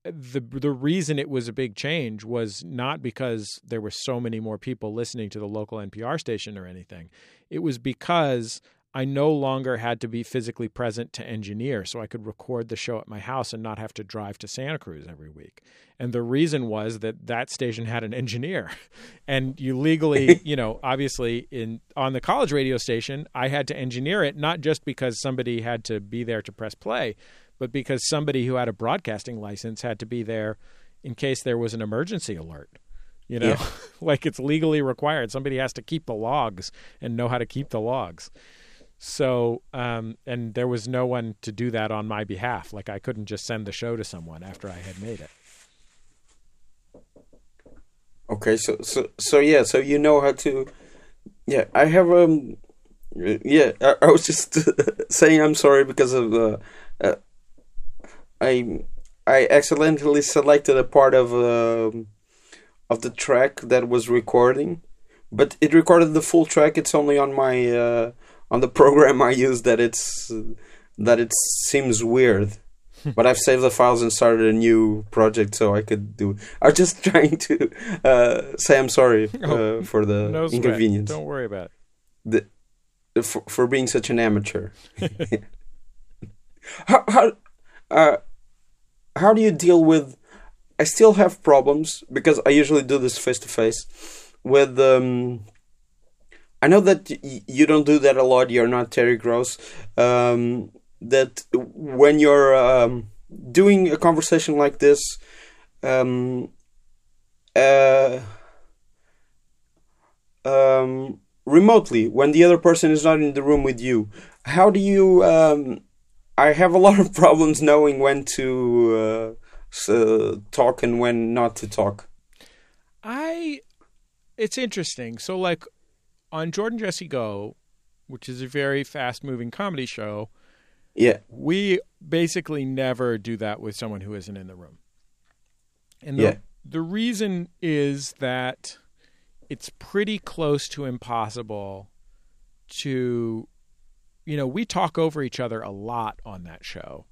the the reason it was a big change was not because there were so many more people listening to the local NPR station or anything. It was because I no longer had to be physically present to engineer, so I could record the show at my house and not have to drive to Santa Cruz every week. And the reason was that that station had an engineer, and you legally, you know, obviously in on the college radio station, I had to engineer it not just because somebody had to be there to press play, but because somebody who had a broadcasting license had to be there in case there was an emergency alert. You know, Yeah. like it's legally required. Somebody has to keep the logs and know how to keep the logs. So, um, and there was no one to do that on my behalf. Like I couldn't just send the show to someone after I had made it. Okay, so so so yeah, so you know how to. Yeah, I have um. Yeah, I, I was just saying I'm sorry because of uh, uh, I I accidentally selected a part of um of the track that was recording, but it recorded the full track. It's only on my uh, on the program I use that it's that it seems weird. but I've saved the files and started a new project so I could do. I was just trying to uh, say I'm sorry uh, Oh, for the No sweat. inconvenience, Don't worry about it. the, for, for being such an amateur. how how uh, how do you deal with? I still have problems because I usually do this face to face with. Um, I know that y- you don't do that a lot. You're not Terry Gross. Um, that when you're um, doing a conversation like this, um, uh, um, remotely when the other person is not in the room with you, how do you? Um, I have a lot of problems knowing when to uh, uh, talk and when not to talk. I it's interesting. So like on Jordan Jesse Go, which is a very fast moving comedy show, Yeah, we basically never do that with someone who isn't in the room. And the, Yeah. the reason is that it's pretty close to impossible to you know, we talk over each other a lot on that show.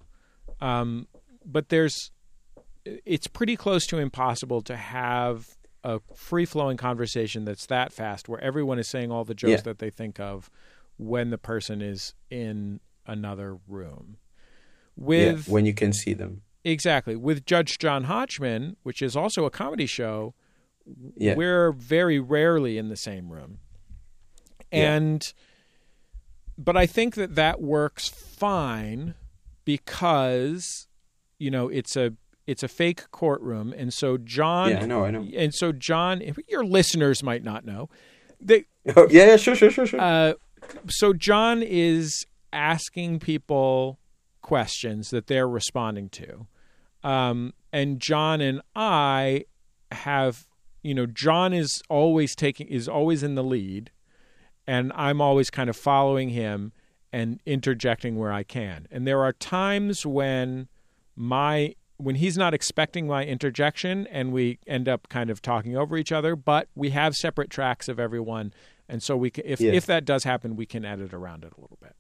Um, but there's it's pretty close to impossible to have a free flowing conversation that's that fast where everyone is saying all the jokes Yeah. that they think of when the person is in another room. With yeah, when you can see them. exactly with Judge John Hodgman, which is also a comedy show, Yeah, we're very rarely in the same room. Yeah. But I think that that works fine because you know, it's a it's a fake courtroom and so John yeah, I know, I know. and so John your listeners might not know. They Oh, yeah, yeah, sure, sure, sure, sure. uh, so John is asking people questions that they're responding to, um, and John and I have, you know, John is always taking is always in the lead, and I'm always kind of following him and interjecting where I can. And there are times when my when he's not expecting my interjection and we end up kind of talking over each other, but we have separate tracks of everyone and so we can, if Yeah. if that does happen, we can edit around it a little bit.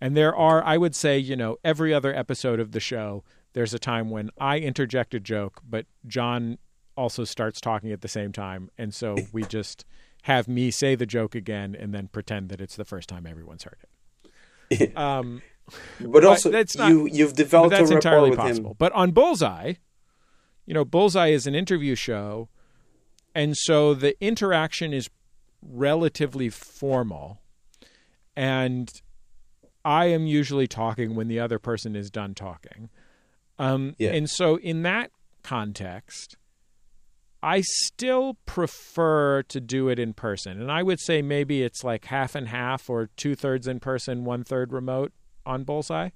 And there are, I would say, you know, every other episode of the show, there's a time when I interject a joke, but John also starts talking at the same time, and so we just have me say the joke again and then pretend that it's the first time everyone's heard it. Um, but also, that's not- you you've but developed that's a rapport entirely with possible. him. But on Bullseye, you know, Bullseye is an interview show, and so the interaction is relatively formal, and I am usually talking when the other person is done talking. Um, Yeah. And so, in that context, I still prefer to do it in person. And I would say maybe it's like half and half or two thirds in person, one third remote on Bullseye.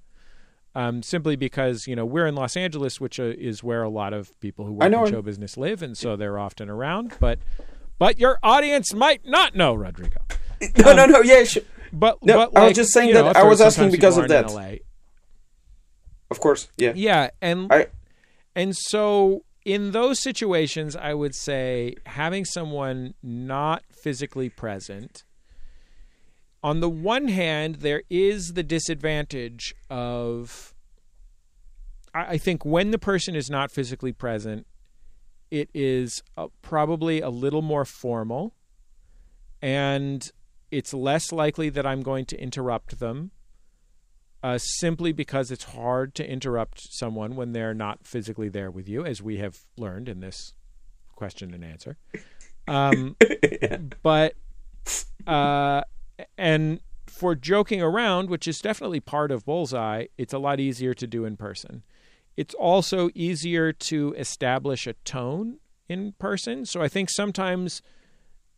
Um, simply because, you know, we're in Los Angeles, which uh, is where a lot of people who work in show business live. And so they're often around. But, but your audience might not know, Rodrigo. No, no, no. Yeah, sure. But, No, but I was just saying that know, I was asking because of that. of course. Yeah. Yeah, and I and so in those situations, I would say having someone not physically present. On the one hand, there is the disadvantage of, I I think, when the person is not physically present, it is uh, probably a little more formal, and it's less likely that I'm going to interrupt them uh, simply because it's hard to interrupt someone when they're not physically there with you, as we have learned in this question and answer. Um, but uh, and for joking around, which is definitely part of Bullseye, it's a lot easier to do in person. It's also easier to establish a tone in person. So I think sometimes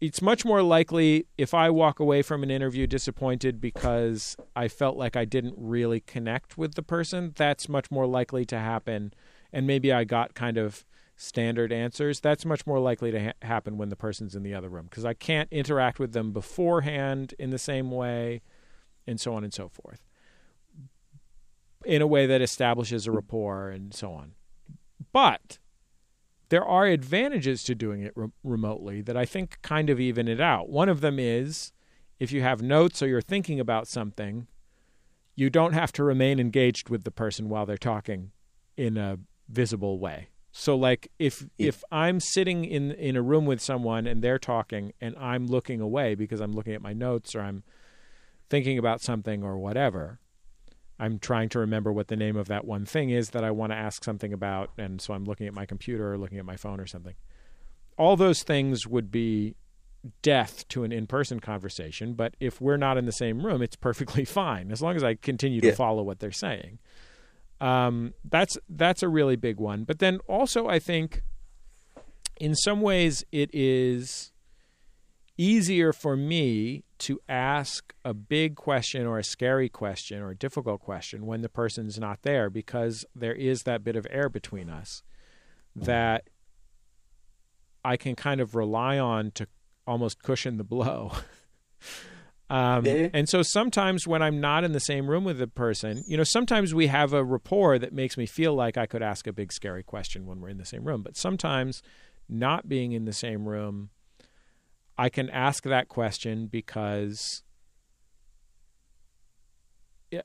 it's much more likely if I walk away from an interview disappointed because I felt like I didn't really connect with the person. That's much more likely to happen, and maybe I got kind of standard answers. That's much more likely to ha- happen when the person's in the other room because I can't interact with them beforehand in the same way, and so on and so forth, in a way that establishes a rapport and so on. But there are advantages to doing it re- remotely that I think kind of even it out. One of them is if you have notes or you're thinking about something, you don't have to remain engaged with the person while they're talking in a visible way. So like if if I'm sitting in in a room with someone and they're talking and I'm looking away because I'm looking at my notes or I'm thinking about something or whatever, I'm trying to remember what the name of that one thing is that I want to ask something about, and so I'm looking at my computer or looking at my phone or something. All those things would be death to an in-person conversation, but if we're not in the same room, it's perfectly fine as long as I continue to Yeah. follow what they're saying. Um, that's that's a really big one. But then also, I think in some ways it is easier for me to ask a big question or a scary question or a difficult question when the person's not there because there is that bit of air between us that I can kind of rely on to almost cushion the blow. Um, And so sometimes when I'm not in the same room with the person, you know, sometimes we have a rapport that makes me feel like I could ask a big scary question when we're in the same room. But sometimes not being in the same room, I can ask that question because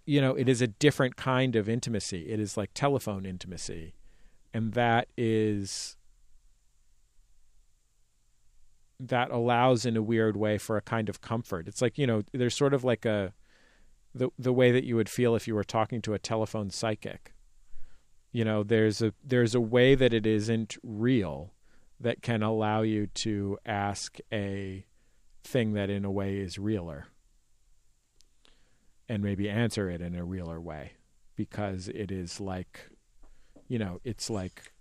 you know, it is a different kind of intimacy. It is like telephone intimacy. And that is that allows in a weird way for a kind of comfort. It's like, you know, there's sort of like a the the way that you would feel if you were talking to a telephone psychic. You know, there's a there's a way that it isn't real that can allow you to ask a thing that in a way is realer and maybe answer it in a realer way because it is like you know it's like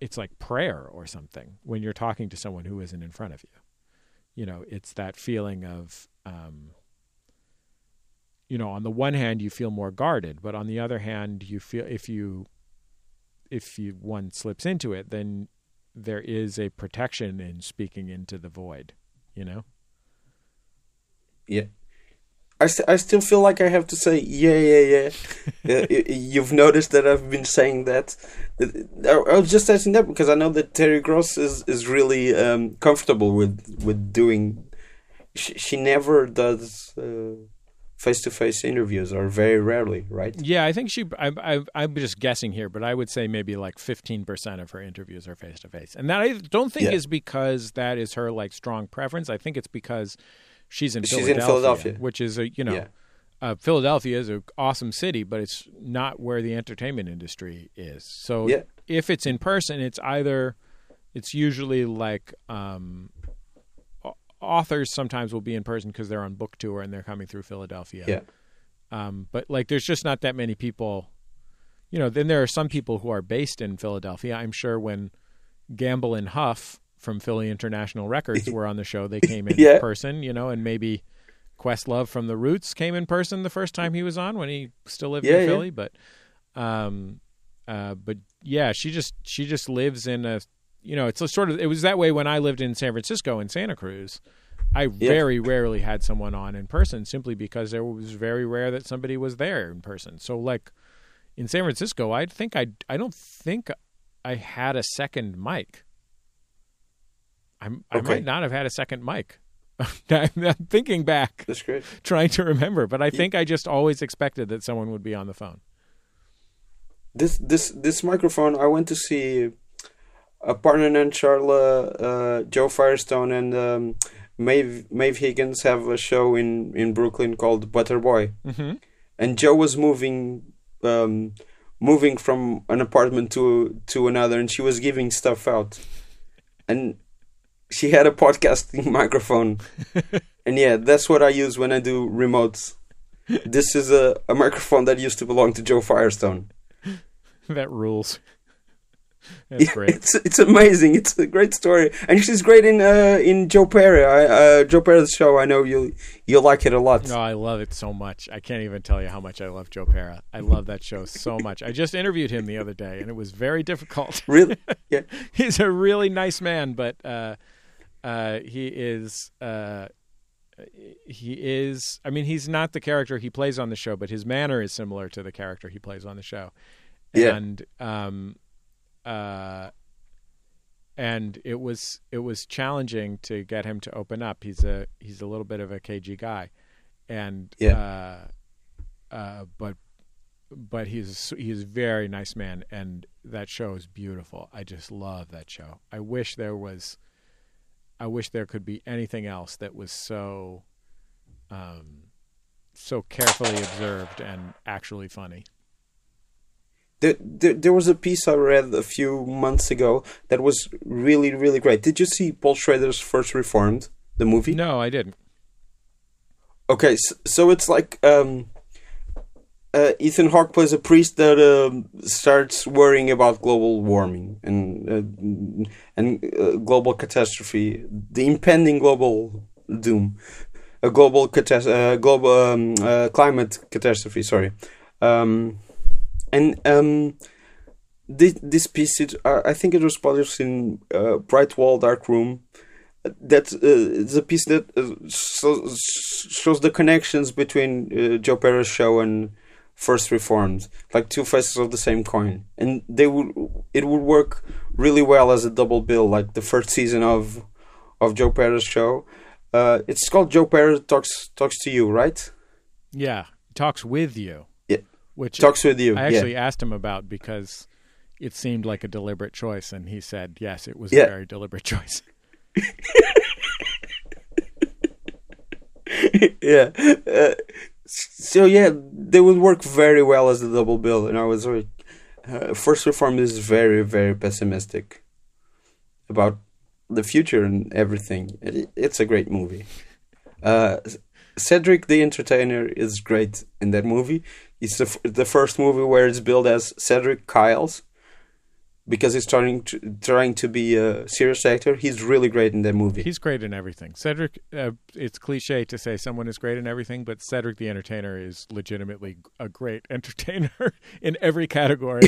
it's like prayer or something when you're talking to someone who isn't in front of you. You know it's that feeling of um you know on the one hand you feel more guarded but on the other hand you feel if you if you one slips into it then there is a protection in speaking into the void you know Yeah. I, st- I still feel like I have to say yeah yeah yeah. uh, you've noticed that I've been saying that. Uh, I I was just asking that because I know that Terry Gross is is really um, comfortable with with doing. She, she never does face to face interviews, or very rarely, right? Yeah, I think she. I, I, I'm just guessing here, but I would say maybe like 15 percent of her interviews are face to face, and that I don't think Yeah. is because that is her like strong preference. I think it's because she's in She's in Philadelphia, Philadelphia. which is a you know, Yeah. uh, Philadelphia is an awesome city, but it's not where the entertainment industry is. So Yeah. if it's in person, it's either it's usually like um, authors sometimes will be in person because they're on book tour and they're coming through Philadelphia. Yeah. Um, but like, there's just not that many people. You know, then there are some people who are based in Philadelphia. I'm sure when Gamble and Huff from Philly International Records were on the show, they came in Yeah. person. You know, and maybe Questlove from the Roots came in person the first time he was on when he still lived Yeah, in yeah. Philly. But, um, uh, but yeah, she just she just lives in a. You know, it's a sort of it was that way when I lived in San Francisco and Santa Cruz. I very rarely had someone on in person simply because it was very rare that somebody was there in person. So like in San Francisco, I think I I don't think I had a second mic. I'm, I might not have had a second mic. I'm I'm thinking back, That's great. trying to remember, but I think I just always expected that someone would be on the phone. This this this microphone. I went to see a partner and Charla, uh, Jo Firestone, and um, Maeve Maeve Higgins have a show in in Brooklyn called Butter Boy. Mm-hmm. and Jo was moving um moving from an apartment to to another and she was giving stuff out and she had a podcasting microphone and yeah that's what I use when I do remotes this is a, a microphone that used to belong to Jo Firestone that rules. That's great. It's it's amazing. It's a great story, and she's great in uh, in Joe Pera. I, uh, Joe Pera's show. I know you you like it a lot. No, I love it so much. I can't even tell you how much I love Joe Pera. I love that show so much. I just interviewed him the other day, and it was very difficult. Really? Yeah. He's a really nice man, but uh, uh, he is. Uh, he is. I mean, he's not the character he plays on the show, but his manner is similar to the character he plays on the show. Yeah. And um, uh, and it was it was challenging to get him to open up. He's a he's a little bit of a cagey guy, and Yeah. uh, uh, but but he's he's a very nice man, and that show is beautiful. I just love that show. I wish there was, I wish there could be anything else that was so, um, so carefully observed and actually funny. There, there, there was a piece I read a few months ago that was really, really great. Did you see Paul Schrader's First Reformed, the movie? No, I didn't. Okay, so, so it's like um, uh, Ethan Hawke plays a priest that um starts worrying about global warming and uh, and uh, global catastrophe, the impending global doom, a global catas- uh, global um, uh, climate catastrophe. Sorry, um, and um, this this piece, it, I think it was published in uh, Bright Wall Dark Room that uh, a piece that uh, shows the connections between uh, Joe Pera's show and First Reformed, like two faces of the same coin, and they would it would work really well as a double bill, like the first season of of Joe Pera's show. Uh, it's called Joe Pera talks talks to you, right? Yeah, talks with you. Yeah. which Talks with you. I yeah. actually asked him about because it seemed like a deliberate choice, and he said yes, it was Yeah. a very deliberate choice. yeah. Uh, so yeah, they would work very well as a double bill, and I was very. Uh, First Reformed is very very pessimistic about the future and everything. It, it's a great movie. Uh, Cedric the Entertainer is great in that movie. It's the f- the first movie where it's billed as Cedric Kyles because he's trying to trying to be a serious actor. He's really great in that movie. He's great in everything. Cedric, uh, it's cliche to say someone is great in everything, but Cedric the Entertainer is legitimately a great entertainer in every category.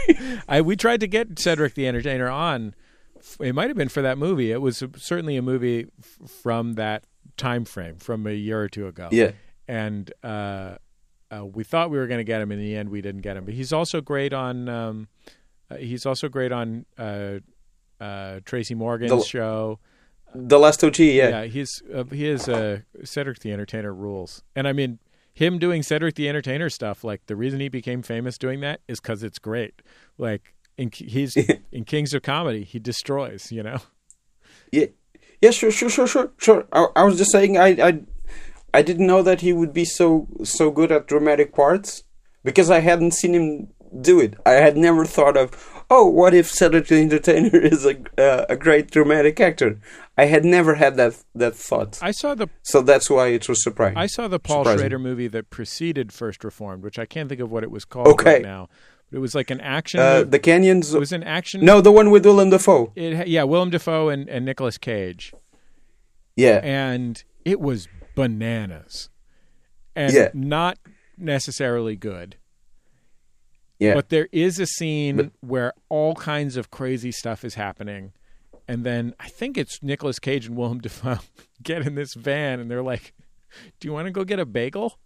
I we tried to get Cedric the Entertainer on. It might have been for that movie. It was certainly a movie from that time frame, from a year or two ago. yeah. and uh, uh, we thought we were going to get him. In the end, we didn't get him. But he's also great on. Um, uh, he's also great on uh, uh, Tracy Morgan's The- show. The Last OG, yeah. Yeah, he's uh, he is uh, Cedric the Entertainer rules, and I mean him doing Cedric the Entertainer stuff. Like the reason he became famous doing that is because it's great. Like in, he's in Kings of Comedy, he destroys. You know. Yeah, yeah, sure, sure, sure, sure, sure. I, I was just saying, I, I, I didn't know that he would be so so good at dramatic parts because I hadn't seen him do it. I had never thought of, oh, what if the Entertainer is a uh, a great dramatic actor? I had never had that that thought. I saw the so that's why it was surprising. I saw the Paul Surprising. Schrader movie that preceded First Reformed, which I can't think of what it was called Okay. right now. It was like an action. uh, the Canyons. it was an action. No, the one with Willem Dafoe. it yeah, Willem Dafoe and, and Nicolas Cage, Yeah, and it was bananas, and Yeah. not necessarily good. yeah, But there is a scene But- where all kinds of crazy stuff is happening. And then I think it's Nicolas Cage and Willem Dafoe get in this van and they're like, Do you want to go get a bagel?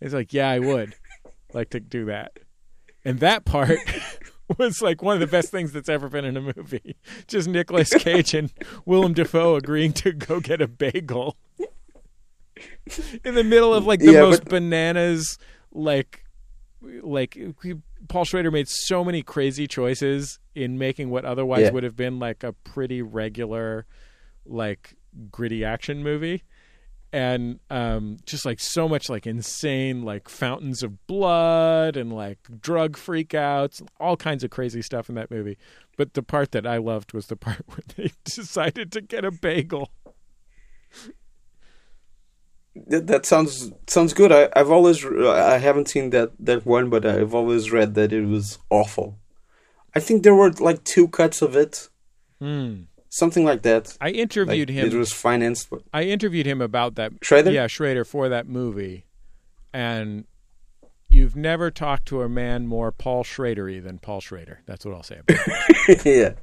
It's like, Yeah, I would like to do that. And that part was like one of the best things that's ever been in a movie. Just Nicolas Cage and Willem Dafoe agreeing to go get a bagel in the middle of like the Yeah, most but- bananas like like Paul Schrader made so many crazy choices in making what otherwise Yeah. would have been like a pretty regular like gritty action movie. And um just like so much like insane like fountains of blood and like drug freakouts all kinds of crazy stuff in that movie. But the part that I loved was the part where they decided to get a bagel That, that sounds sounds good. I, I've always I haven't seen that that one, but I've always read that it was awful. I think there were like two cuts of it, Hmm. something like that. I Like, interviewed him. It was financed. But... I interviewed him about that. Schrader? Yeah, Schrader for that movie, and you've never talked to a man more Paul Schradery than Paul Schrader. That's what I'll say about it. yeah,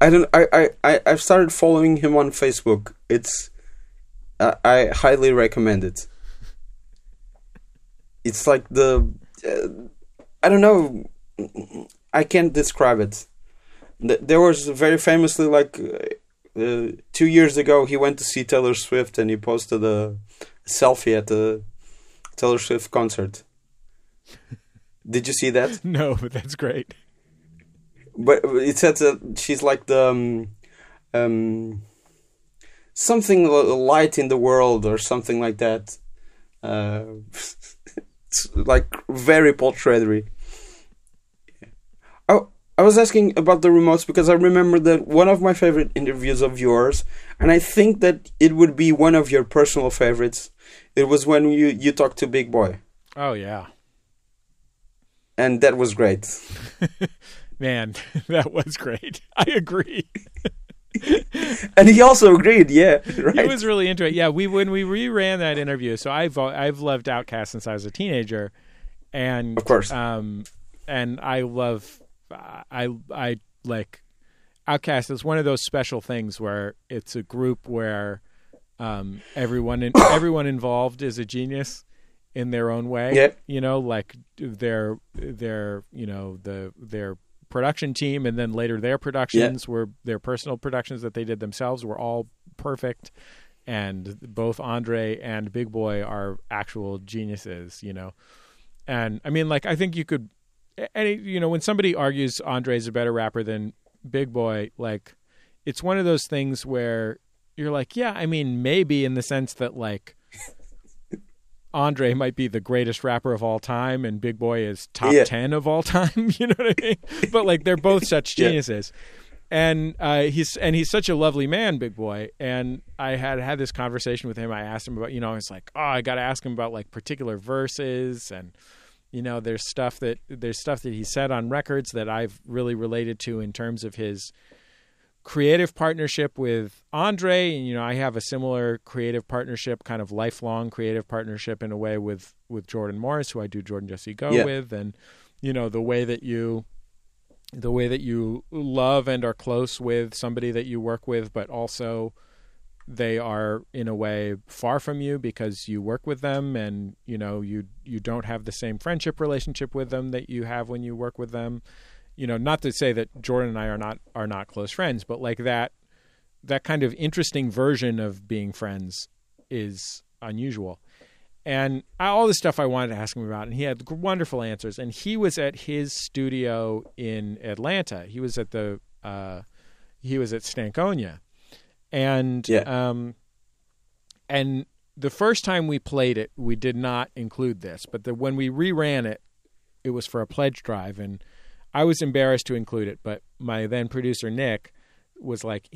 I don't. I, I I I've started following him on Facebook. It's I, I highly recommend it. It's like the uh, I don't know. I can't describe it. There was very famously like uh, uh, two years ago he went to see Taylor Swift and he posted a selfie at the Taylor Swift concert. Did you see that? no, but that's great. but it said that she's like the um, um something light in the world or something like that uh like very Schradery. I, I was asking about the remotes because I remember that one of my favorite interviews of yours, and I think that it would be one of your personal favorites. It was when you, you talked to Big Boi, Oh yeah, and that was great. man, that was great. I agree. And he also agreed, yeah, right. He was really into it. Yeah, we when we reran that interview. So I've I've loved OutKast since I was a teenager, and Of course. um, and I love I I like OutKast is one of those special things where it's a group where um, everyone in, everyone involved is a genius in their own way. Yeah. You know, like their their you know the their production team and then later their productions were their personal productions that they did themselves were all perfect and both Andre and Big Boi are actual geniuses, you know. And I mean like I think you could any you know when somebody argues Andre's a better rapper than Big Boi like it's one of those things where you're like, yeah, I mean maybe in the sense that like Andre might be the greatest rapper of all time and Big Boi is top Yeah. 10 of all time, you know what I mean? But like they're both such Yeah. geniuses. And uh, he's and he's such a lovely man, Big Boi. And I had had this conversation with him. I asked him about, you know, it's like, oh, I got to ask him about like particular verses and you know, there's stuff that there's stuff that he said on records that I've really related to in terms of his creative partnership with Andre, and you know, I have a similar creative partnership, kind of lifelong creative partnership in a way with with Jordan Morris, who I do Jordan Jesse Go Yeah. with, and you know, the way that you the way that you love and are close with somebody that you work with, but also they are in a way far from you because you work with them and you know you you don't have the same friendship relationship with them that you have when you work with them you know not to say that Jordan and I are not are not close friends but like that that kind of interesting version of being friends is unusual. And I- all the stuff I wanted to ask him about and he had wonderful answers. And he was at his studio in Atlanta. He was at the uh he was at Stankonia. And Yeah. um and the first time we played it we did not include this but the, when we reran it it was for a pledge drive. And I was embarrassed to include it but my then producer Nick was like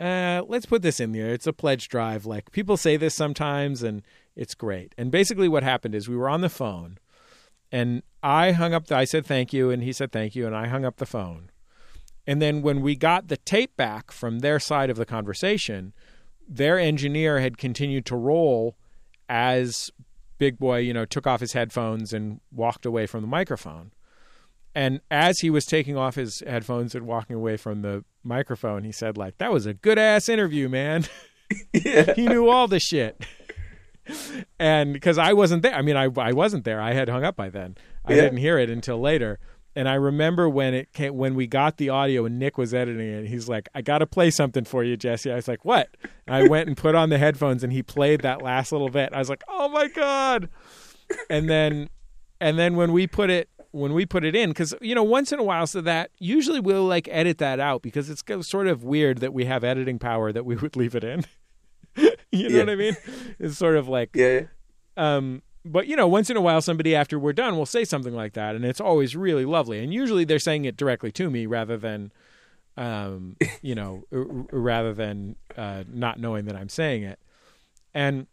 uh, let's put this in there. It's a pledge drive. Like people say this sometimes and it's great. And basically what happened is we were on the phone and I hung up the, I said thank you and he said thank you and I hung up the phone. And then when we got the tape back from their side of the conversation, their engineer had continued to roll as Big Boi, you know, took off his headphones and walked away from the microphone. And as he was taking off his headphones and walking away from the microphone, he said, like, that was a good ass interview, man. yeah. he knew all the shit. and because I wasn't there, I mean, I I wasn't there. I had hung up by then. I Yeah. didn't hear it until later. And I remember when it came, when we got the audio and Nick was editing it. He's like, "I got to play something for you, Jesse." I was like, "What?" And I went and put on the headphones, and he played that last little bit. I was like, "Oh my god!" And then, and then when we put it when we put it in, because you know, once in a while, so that usually we'll like edit that out because it's sort of weird that we have editing power that we would leave it in. you know Yeah. what I mean? It's sort of like Yeah. um but you know once in a while somebody after we're done will say something like that and it's always really lovely and usually they're saying it directly to me rather than um you know r- rather than uh not knowing that I'm saying it and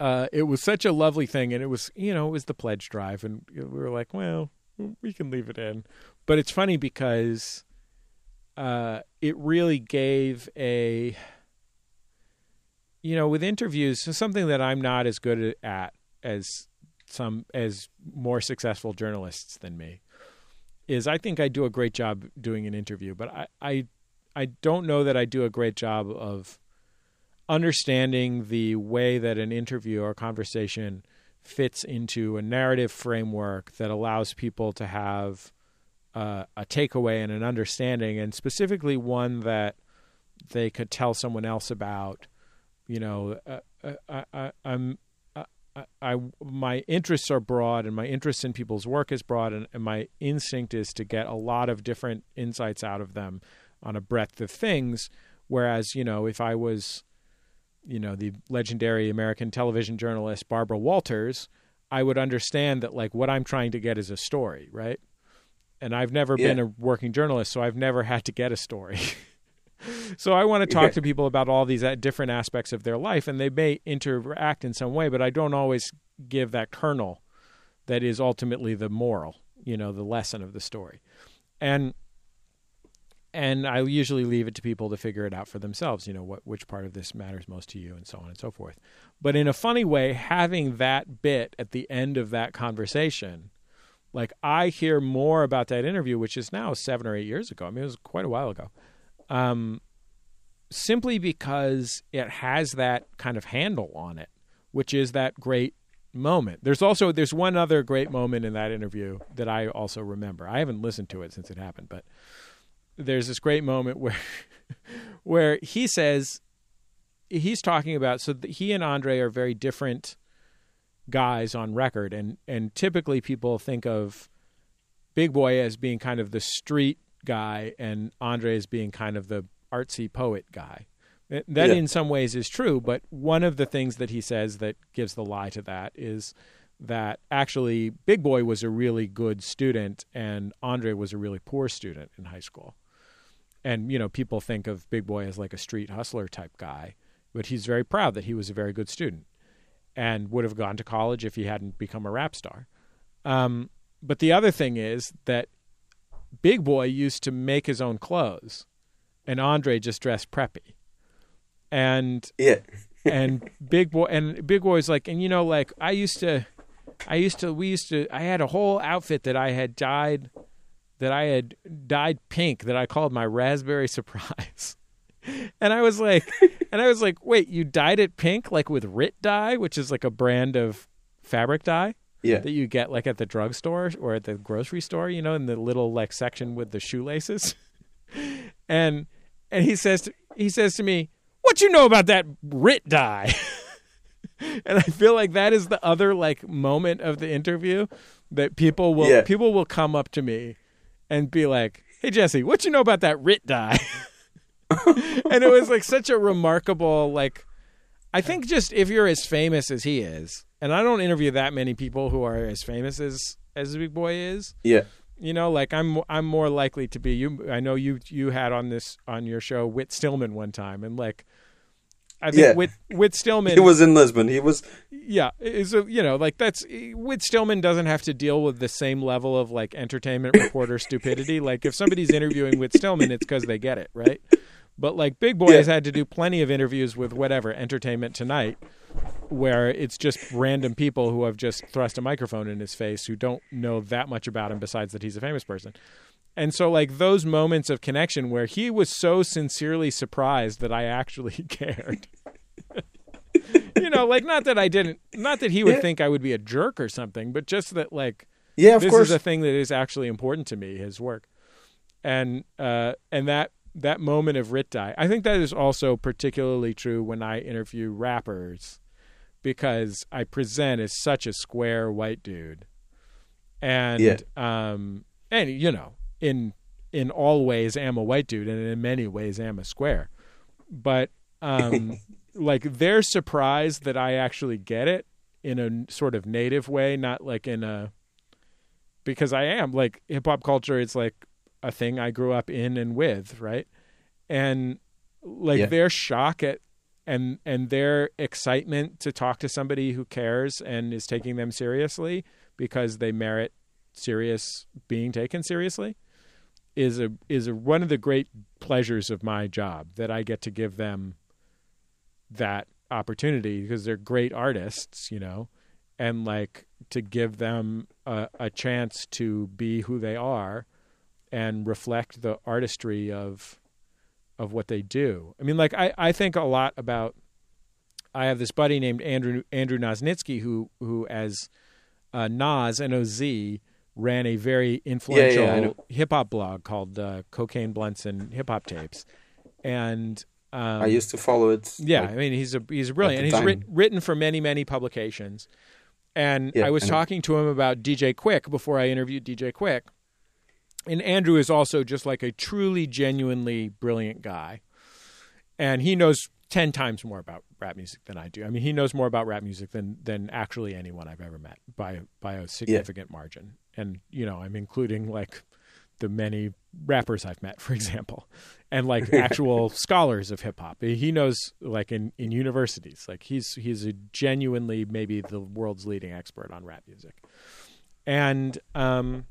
uh it was such a lovely thing and it was you know it was the pledge drive and we were like well we can leave it in. But it's funny because uh, it really gave a you know with interviews something that I'm not as good at as some as more successful journalists than me is I think I do a great job doing an interview, but I I, I don't know that I do a great job of understanding the way that an interview or conversation fits into a narrative framework that allows people to have uh, a takeaway and an understanding, and specifically one that they could tell someone else about. You know, uh, uh I, I, I'm I, I, my interests are broad and my interest in people's work is broad and, and, my instinct is to get a lot of different insights out of them on a breadth of things whereas you know if i was you know the legendary american television journalist barbara walters i would understand that like what i'm trying to get is a story right? And i've never yeah. been a working journalist so i've never had to get a story. So I want to talk to people about all these uh, different aspects of their life, and they may interact in some way, but I don't always give that kernel that is ultimately the moral, you know, the lesson of the story, and and I usually leave it to people to figure it out for themselves. You know, what which part of this matters most to you, and so on and so forth. But in a funny way, having that bit at the end of that conversation. Like I hear more about that interview, which is now seven or eight years ago. I mean, it was quite a while ago um, simply because it has that kind of handle on it, which is that great moment. There's also there's one other great moment in that interview that I also remember. I haven't listened to it since it happened, but there's this great moment where where he says he's talking about so he and Andre are very different guys on record and and typically people think of Big Boi as being kind of the street guy and Andre as being kind of the artsy poet guy. That yeah. in some ways is true, but one of the things that he says that gives the lie to that is that actually Big Boi was a really good student and Andre was a really poor student in high school. And you know, people think of Big Boi as like a street hustler type guy, but he's very proud that he was a very good student and would have gone to college if he hadn't become a rap star. Um, but the other thing is that Big Boi used to make his own clothes, and Andre just dressed preppy. And yeah, and Big Boi and Big Boi's like, and you know, like I used to, I used to, we used to, I had a whole outfit that I had dyed, that I had dyed pink that I called my raspberry surprise. and I was like, and I was like, wait, you dyed it pink like with Rit dye, which is like a brand of fabric dye yeah. that you get like at the drugstore or at the grocery store, you know, in the little like section with the shoelaces. and and he says to, he says to me, "What you know about that Rit dye?" and I feel like that is the other like moment of the interview that people will yeah. people will come up to me and be like, "Hey Jesse, what you know about that Rit dye?" and it was like such a remarkable like I think just if you're as famous as he is, and I don't interview that many people who are as famous as as Big Boi is. Yeah. You know, like I'm I'm more likely to be you. I know you you had on this on your show Whit Stillman one time, and like I think yeah. Whit Whit Stillman. He was in Lisbon. He was. Yeah, is a, you know like that's Whit Stillman doesn't have to deal with the same level of like entertainment reporter stupidity. Like if somebody's interviewing Whit Stillman, it's because they get it right. But like Big Boi yeah. has had to do plenty of interviews with whatever Entertainment Tonight, where it's just random people who have just thrust a microphone in his face who don't know that much about him besides that he's a famous person. And so like those moments of connection where he was so sincerely surprised that I actually cared. you know, like not that I didn't not that he would yeah. think I would be a jerk or something, but just that like yeah, of this course. is a thing that is actually important to me, his work. And uh and that that moment of Rit dye, I think that is also particularly true when I interview rappers because I present as such a square white dude. And yeah. um and you know, in in all ways am a white dude and in many ways am a square. But um like they're surprised that I actually get it in a sort of native way, not like in a because I am like hip hop culture it's like a thing I grew up in and with, right? And like yeah. their shock at and and their excitement to talk to somebody who cares and is taking them seriously because they merit serious being taken seriously is a is a, one of the great pleasures of my job that I get to give them that opportunity because they're great artists, you know, and like to give them a, a chance to be who they are and reflect the artistry of of what they do. I mean, like I, I think a lot about. I have this buddy named Andrew Andrew Nosnitsky who who as uh, Noz N O Z ran a very influential Yeah, yeah, hip hop blog called uh, Cocaine Blunts and Hip Hop Tapes, and um, I used to follow it. yeah, like, I mean he's a he's brilliant, and he's writ, written for many many publications. And Yeah, I was I talking to him about DJ Quik before I interviewed DJ Quik, and Andrew is also just like a truly genuinely brilliant guy, and he knows ten times more about rap music than I do. I mean, he knows more about rap music than than actually anyone I've ever met by by a significant margin. And you know, I'm including like the many rappers I've met, for example, and like actual scholars of hip hop. He knows like in, in universities, like he's he's a genuinely maybe the world's leading expert on rap music. And um,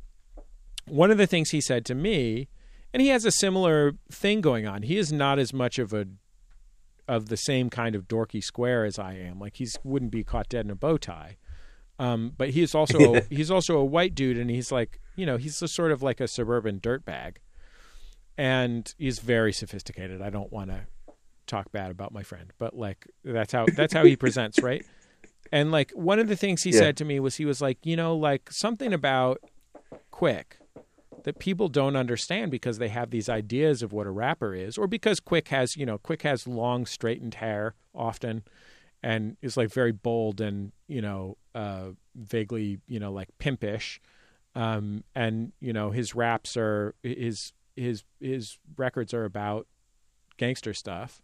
one of the things he said to me, and he has a similar thing going on. He is not as much of a of the same kind of dorky square as I am. Like he's wouldn't be caught dead in a bow tie. Um, but he's also a, he's also a white dude, and he's like you know he's a sort of like a suburban dirtbag, and he's very sophisticated. I don't want to talk bad about my friend, but like that's how that's how he presents, right? And like one of the things he Yeah. said to me was he was like, you know, like something about Quik that people don't understand because they have these ideas of what a rapper is, or because Quik has, you know, Quik has long straightened hair often, and is like very bold and you know uh, vaguely you know like pimpish, um, and you know his raps are his his his records are about gangster stuff.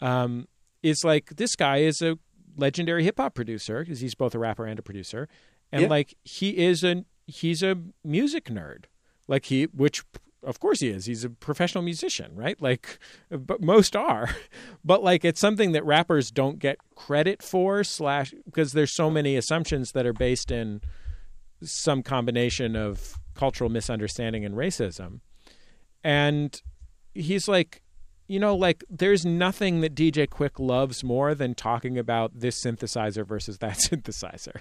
Um, is like this guy is a legendary hip hop producer because he's both a rapper and a producer, and Yeah. like he is a he's a music nerd, like he which of course he is. He's a professional musician, right? Like, but most are, but like it's something that rappers don't get credit for slash because there's so many assumptions that are based in some combination of cultural misunderstanding and racism, and he's like you know, like there's nothing that DJ Quik loves more than talking about this synthesizer versus that synthesizer.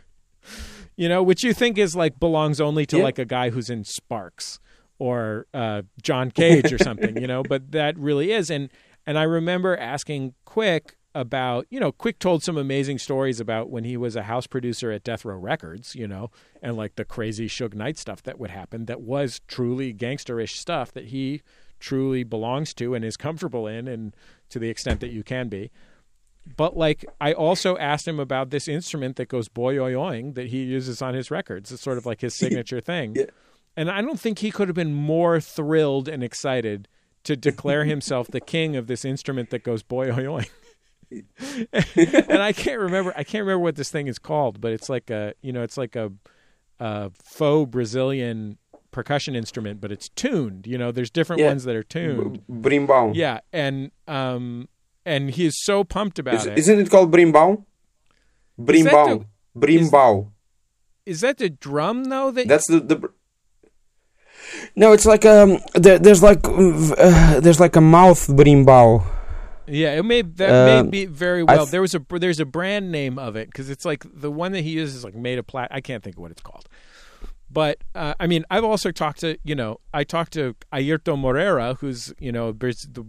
You know, which you think is like belongs only to Yeah. like a guy who's in Sparks or uh, John Cage or something, you know, but that really is. And and I remember asking Quik about, you know, Quik told some amazing stories about when he was a house producer at Death Row Records, you know, and like the crazy Suge Knight stuff that would happen that was truly gangsterish stuff that he truly belongs to and is comfortable in and to the extent that you can be. But like I also asked him about this instrument that goes boy oing that he uses on his records. It's sort of like his signature thing. Yeah. And I don't think he could have been more thrilled and excited to declare himself the king of this instrument that goes boy oy and I can't remember I can't remember what this thing is called, but it's like a you know, it's like a, a faux Brazilian percussion instrument, but it's tuned. You know, there's different Yeah. ones that are tuned. B- berimbau. Yeah, and um and he is so pumped about Is, it. isn't it called berimbau? berimbau. the- berimbau. Is that the drum though? That That's the the. No, it's like um. There, there's like uh, there's like a mouth berimbau. yeah, it may that may Um, be very well. th- there was a there's a brand name of it because it's like the one that he uses is like made of plat. I can't think of what it's called. But uh, I mean, I've also talked to you know I talked to Airto Moreira, who's you know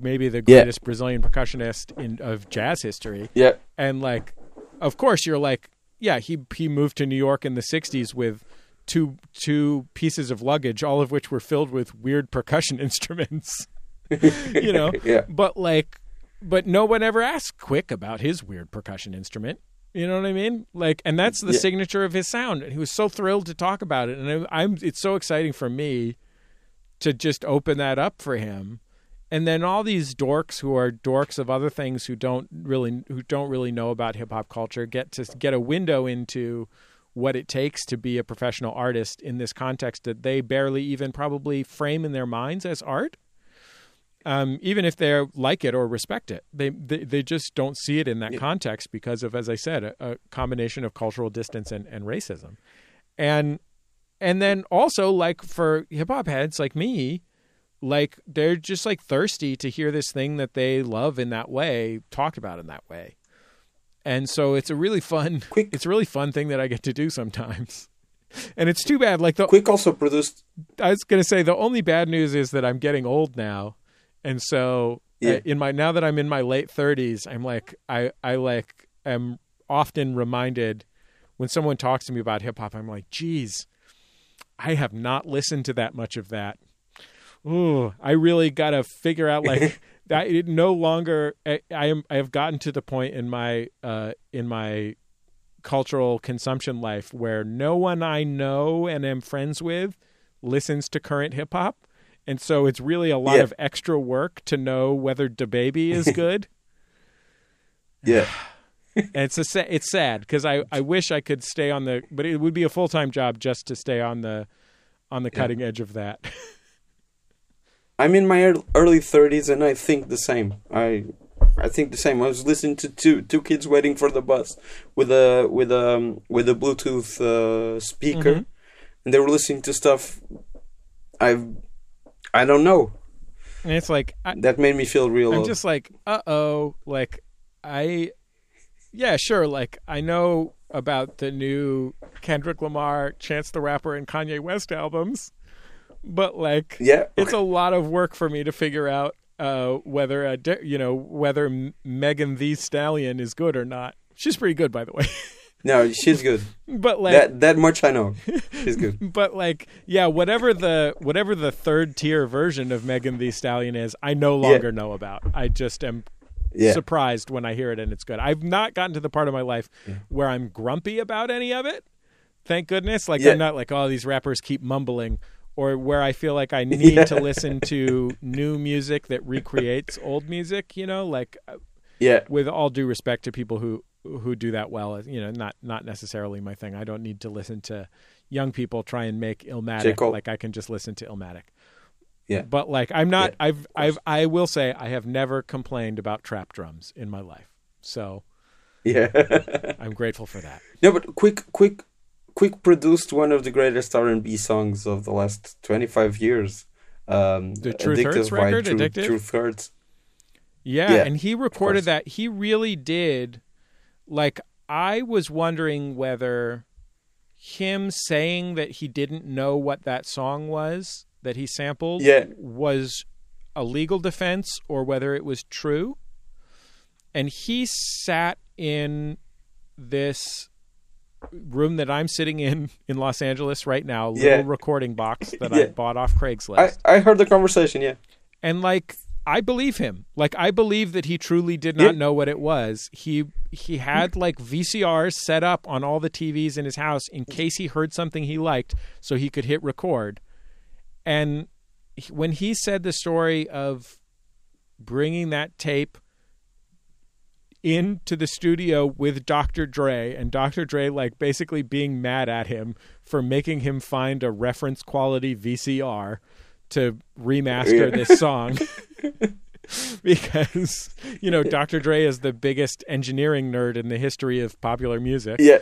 maybe the Yeah. greatest Brazilian percussionist in of jazz history. Yeah. and like of course you're like yeah he he moved to new york in the 60s with two two pieces of luggage all of which were filled with weird percussion instruments you know? Yeah. but like but no one ever asked Quik about his weird percussion instrument. You know what i mean? Like and that's the Yeah. signature of his sound. And he was so thrilled to talk about it and I, i'm it's so exciting for me to just open that up for him. And then all these dorks who are dorks of other things who don't really who don't really know about hip hop culture get to get a window into what it takes to be a professional artist in this context that they barely even probably frame in their minds as art. Um, even if they like it or respect it, they, they they just don't see it in that Yeah. context because of, as I said, a, a combination of cultural distance and, and racism, and and then also like for hip hop heads like me, like they're just like thirsty to hear this thing that they love in that way talked about in that way. And so it's a really fun Quik- it's a really fun thing that I get to do sometimes. And it's too bad like the Quik also produced. I was going to say the only bad news is that I'm getting old now. And so Yeah. in my now that I'm in my late 30s, I'm like I I like am often reminded when someone talks to me about hip hop, I'm like, "Geez, I have not listened to that much of that." Ooh, I really got to figure out like that it no longer I, I am I have gotten to the point in my uh in my cultural consumption life where no one I know and am friends with listens to current hip hop. And so it's really a lot Yeah. of extra work to know whether DaBaby is good. Yeah. and it's a sa- it's sad because I, I wish I could stay on the but it would be a full time job just to stay on the on the Yeah. cutting edge of that. I'm in my early 30s and I think the same. I I think the same. I was listening to two two kids waiting for the bus with a with a um, with a Bluetooth uh, speaker, Mhm. and they were listening to stuff. I I don't know. and it's like I, That made me feel real. I'm old. just like, uh oh, like I, yeah, sure, like I know about the new Kendrick Lamar, Chance the Rapper, and Kanye West albums, but like, yeah. it's a lot of work for me to figure out uh, whether a di- you know whether M- Megan Thee Stallion is good or not. She's pretty good, by the way. No, she's good. but like, that that much I know. She's good. but like, yeah, whatever the whatever the third tier version of Megan Thee Stallion is, I no longer know about. I just am Yeah. surprised when I hear it and it's good. I've not gotten to the part of my life where I'm grumpy about any of it. Thank goodness. Like Yeah. I'm not like, oh, these rappers keep mumbling, or where I feel like I need Yeah. to listen to new music that recreates old music. You know, like uh, yeah. with all due respect to people who who do that well, you know, not not necessarily my thing. I don't need to listen to young people try and make. Illmatic. Like I can just listen to Illmatic. Yeah. But like I'm not Yeah, I've I've I will say I have never complained about trap drums in my life. So Yeah. I'm grateful for that. no, but Quik, Quik, Quik produced one of the greatest R and B songs of the last twenty five years. Um, The Truth Hurts record, Truth, Addictive? Truth Hurts. Yeah, Yeah, and he recorded that. He really did. Like I was wondering whether him saying that he didn't know what that song was that he sampled Yeah. was a legal defense or whether it was true. And he sat in this room that I'm sitting in in Los Angeles right now, little Yeah. recording box that I bought off Craigslist. I I heard the conversation. Yeah. and like I believe him. Like I believe that he truly did not Yeah. know what it was. He he had like VCRs set up on all the TVs in his house in case he heard something he liked so he could hit record. And when he said the story of bringing that tape into the studio with Dr. Dre and Dr. Dre like basically being mad at him for making him find a reference quality VCR to remaster Yeah. this song. because you know Dr. Dre is the biggest engineering nerd in the history of popular music. Yeah.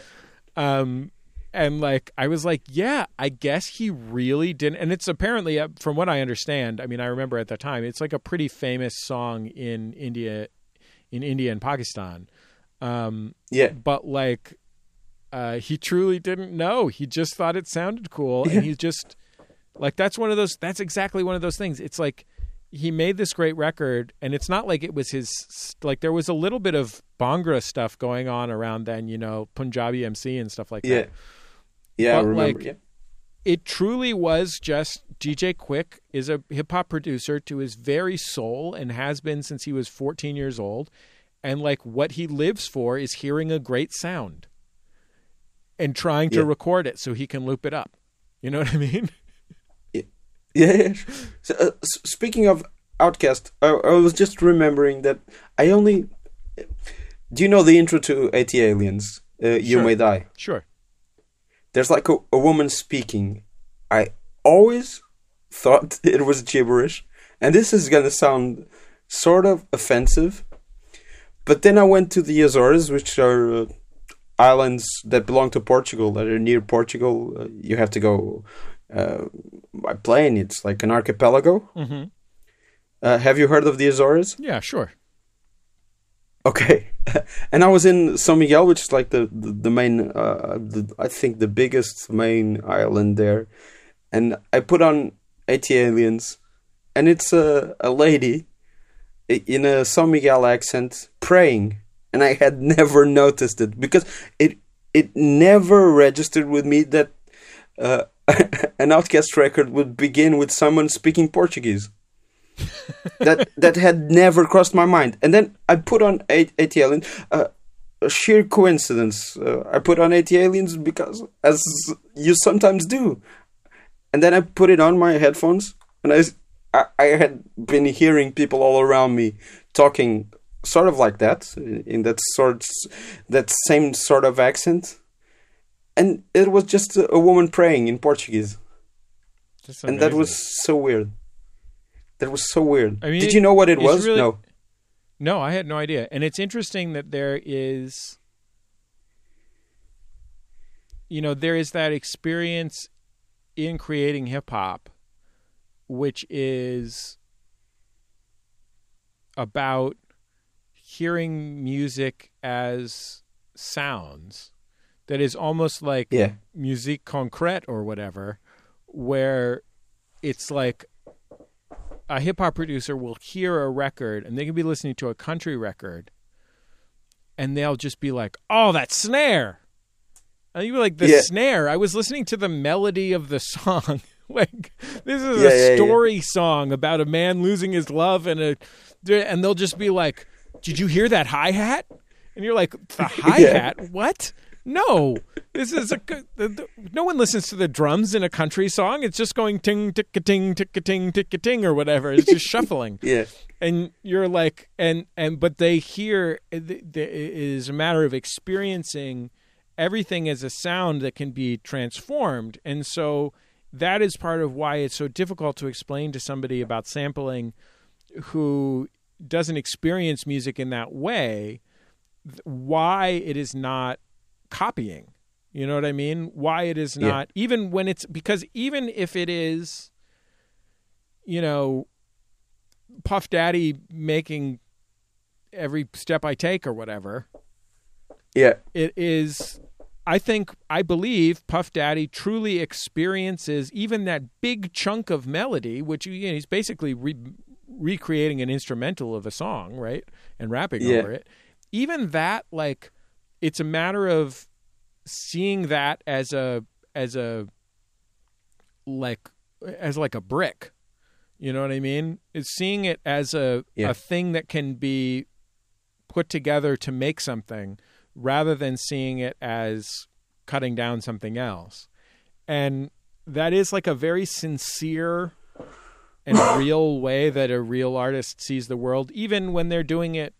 Um, and like I was like, yeah, I guess he really didn't. And it's apparently, uh, from what I understand, I mean, I remember at the time, it's like a pretty famous song in India, in India and Pakistan. Um, Yeah. but like, uh, he truly didn't know. He just thought it sounded cool, Yeah. and he just like that's one of those. That's exactly one of those things. It's like he made this great record, and it's not like it was his. Like there was a little bit of Bhangra stuff going on around then, you know, Punjabi MC and stuff like Yeah. that. Yeah. I remember. like, yeah. It truly was just DJ Quik is a hip hop producer to his very soul and has been since he was 14 years old. And like what he lives for is hearing a great sound and trying to Yeah. record it so he can loop it up. You know what I mean? Yeah, yeah. So, uh, speaking of OutKast, I, I was just remembering that I only. Do you know the intro to ATLiens? Uh, you Sure. may die. Sure. There's like a, a woman speaking. I always thought it was gibberish, and this is gonna sound sort of offensive. But then I went to the Azores, which are uh, islands that belong to Portugal, that are near Portugal. Uh, you have to go uh, by plane. It's like an archipelago. Mm-hmm. Uh, have you heard of the Azores? Yeah, sure. Okay, and I was in São Miguel, which is like the the, the main, uh, the, I think the biggest main island there, and I put on ATLiens, and it's a a lady in a São Miguel accent praying, and I had never noticed it because it it never registered with me that uh, an OutKast record would begin with someone speaking Portuguese that that had never crossed my mind. And then I put on ATLiens. Uh, a sheer coincidence. Uh, I put on ATLiens because, as you sometimes do, and then I put it on my headphones, and I, I, I had been hearing people all around me talking sort of like that, in that sort, that same sort of accent, and it was just a, a woman praying in Portuguese, and that was so weird. That was so weird. I mean, Did you know what it was? Really, no. No, I had no idea. And it's interesting that there is you know, there is that experience in creating hip hop which is about hearing music as sounds that is almost like yeah. musique concrète or whatever where it's like a hip hop producer will hear a record and they can be listening to a country record and they'll just be like, "Oh, that snare." And you like, "The yeah. snare." I was listening to the melody of the song. like this is yeah, a story yeah, song about a man losing his love and a and they'll just be like, "Did you hear that hi-hat?" And you're like, "The hi-hat? What?" No, this is a no one listens to the drums in a country song. It's just going ting tick a ting tick a ting tick a ting or whatever. It's just shuffling. yeah, and you're like, and and but they hear it is a matter of experiencing everything as a sound that can be transformed, and so that is part of why it's so difficult to explain to somebody about sampling who doesn't experience music in that way why it is not copying. You know what I mean? Why it is not yeah. even when it's because even if it is, you know, Puff Daddy making every step I take or whatever. Yeah. It is I think I believe Puff Daddy truly experiences even that big chunk of melody, which you know, he's basically re- recreating an instrumental of a song, right, and rapping yeah. over it. Even that, like, it's a matter of seeing that as a as a like as like a brick. You know what I mean? It's seeing it as a yeah. a thing that can be put together to make something rather than seeing it as cutting down something else. And that is like a very sincere and real way that a real artist sees the world, even when they're doing it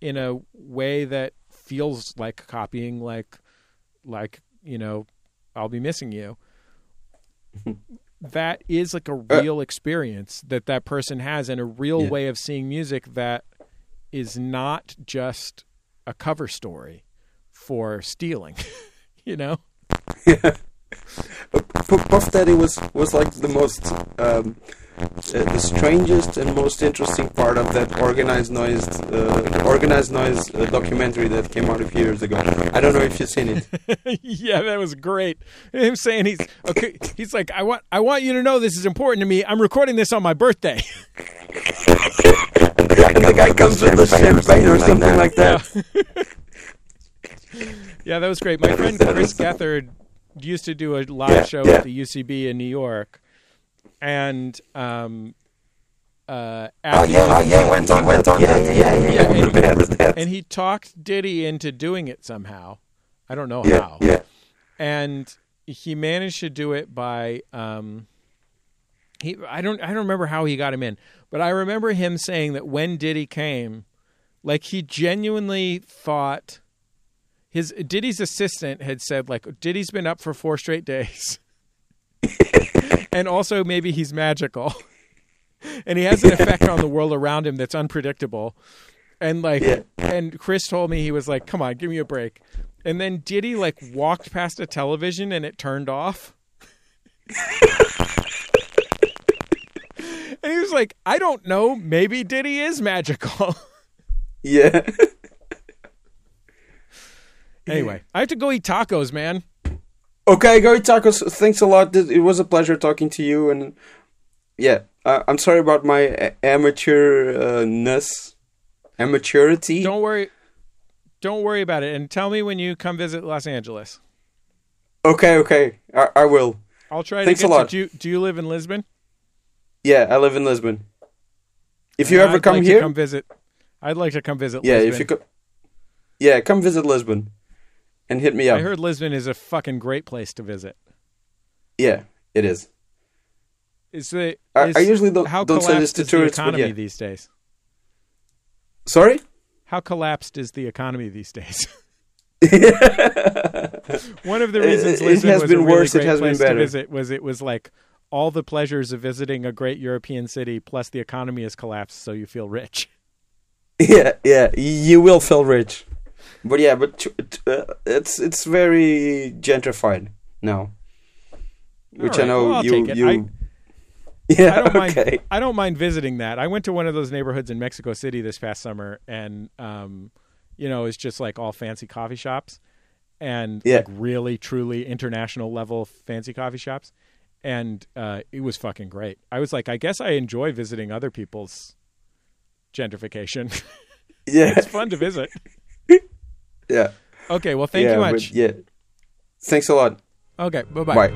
in a way that feels like copying, like like you know, I'll be missing you. that is like a uh, real experience that that person has, and a real yeah. way of seeing music that is not just a cover story for stealing. you know. Yeah. Puff Daddy was was like the most um, uh, the strangest and most interesting part of that Organized Noize uh, Organized Noize uh, documentary that came out a few years ago. I don't know if you've seen it. yeah, that was great. Him saying he's okay. He's like, I want I want you to know this is important to me. I'm recording this on my birthday. and the guy comes with the champagne or something like that. Yeah. yeah, that was great. My friend Chris Gethard used to do a live yeah, show yeah. at the UCB in New York and um, uh, oh yeah, oh yeah, went on, went on, yeah, yeah, yeah, yeah. And, he, and he talked Diddy into doing it somehow. I don't know yeah, how. Yeah. And he managed to do it by um, he. I don't. I don't remember how he got him in, but I remember him saying that when Diddy came, like he genuinely thought his Diddy's assistant had said like Diddy's been up for four straight days. and also maybe he's magical. and he has an effect on the world around him that's unpredictable. And like yeah. and Chris told me he was like, "Come on, give me a break." And then Diddy like walked past a television and it turned off. And he was like, I don't know. Maybe Diddy is magical. Yeah. Anyway, I have to go eat tacos, man. okay, go eat tacos. Thanks a lot. It was a pleasure talking to you. And yeah, uh, I'm sorry about my amateurness, amateurity. Don't worry. Don't worry about it. And tell me when you come visit Los Angeles. Okay, okay, I, I will. I'll try Thanks to a lot. to. Do you, do you live in Lisbon? Yeah, I live in Lisbon. If you ever I'd come like here, to come visit. I'd like to come visit. yeah, Lisbon. if you come, yeah, come visit Lisbon, and hit me up. I heard Lisbon is a fucking great place to visit. yeah, it is. Is the I- is, I usually don't- how don't say this to is tourists, the economy yeah. these days? Sorry. How collapsed is the economy these days? One of the reasons it Lisbon has was been a really worse, it great has been place better. to visit was it was like all the pleasures of visiting a great European city, plus the economy has collapsed, so you feel rich. Yeah, yeah, you will feel rich, but yeah, but uh, it's it's very gentrified now, which I know well, you you. I- yeah, I don't okay. mind. I don't mind visiting that. I went to one of those neighborhoods in Mexico City this past summer, and um, you know, it's just like all fancy coffee shops, and Yeah. like really, truly international level fancy coffee shops, and uh, it was fucking great. I was like, I guess I enjoy visiting other people's gentrification. Yeah, it's fun to visit. Yeah. Okay, well, thank yeah, you but much. Yeah, thanks a lot. Okay, bye-bye. Bye.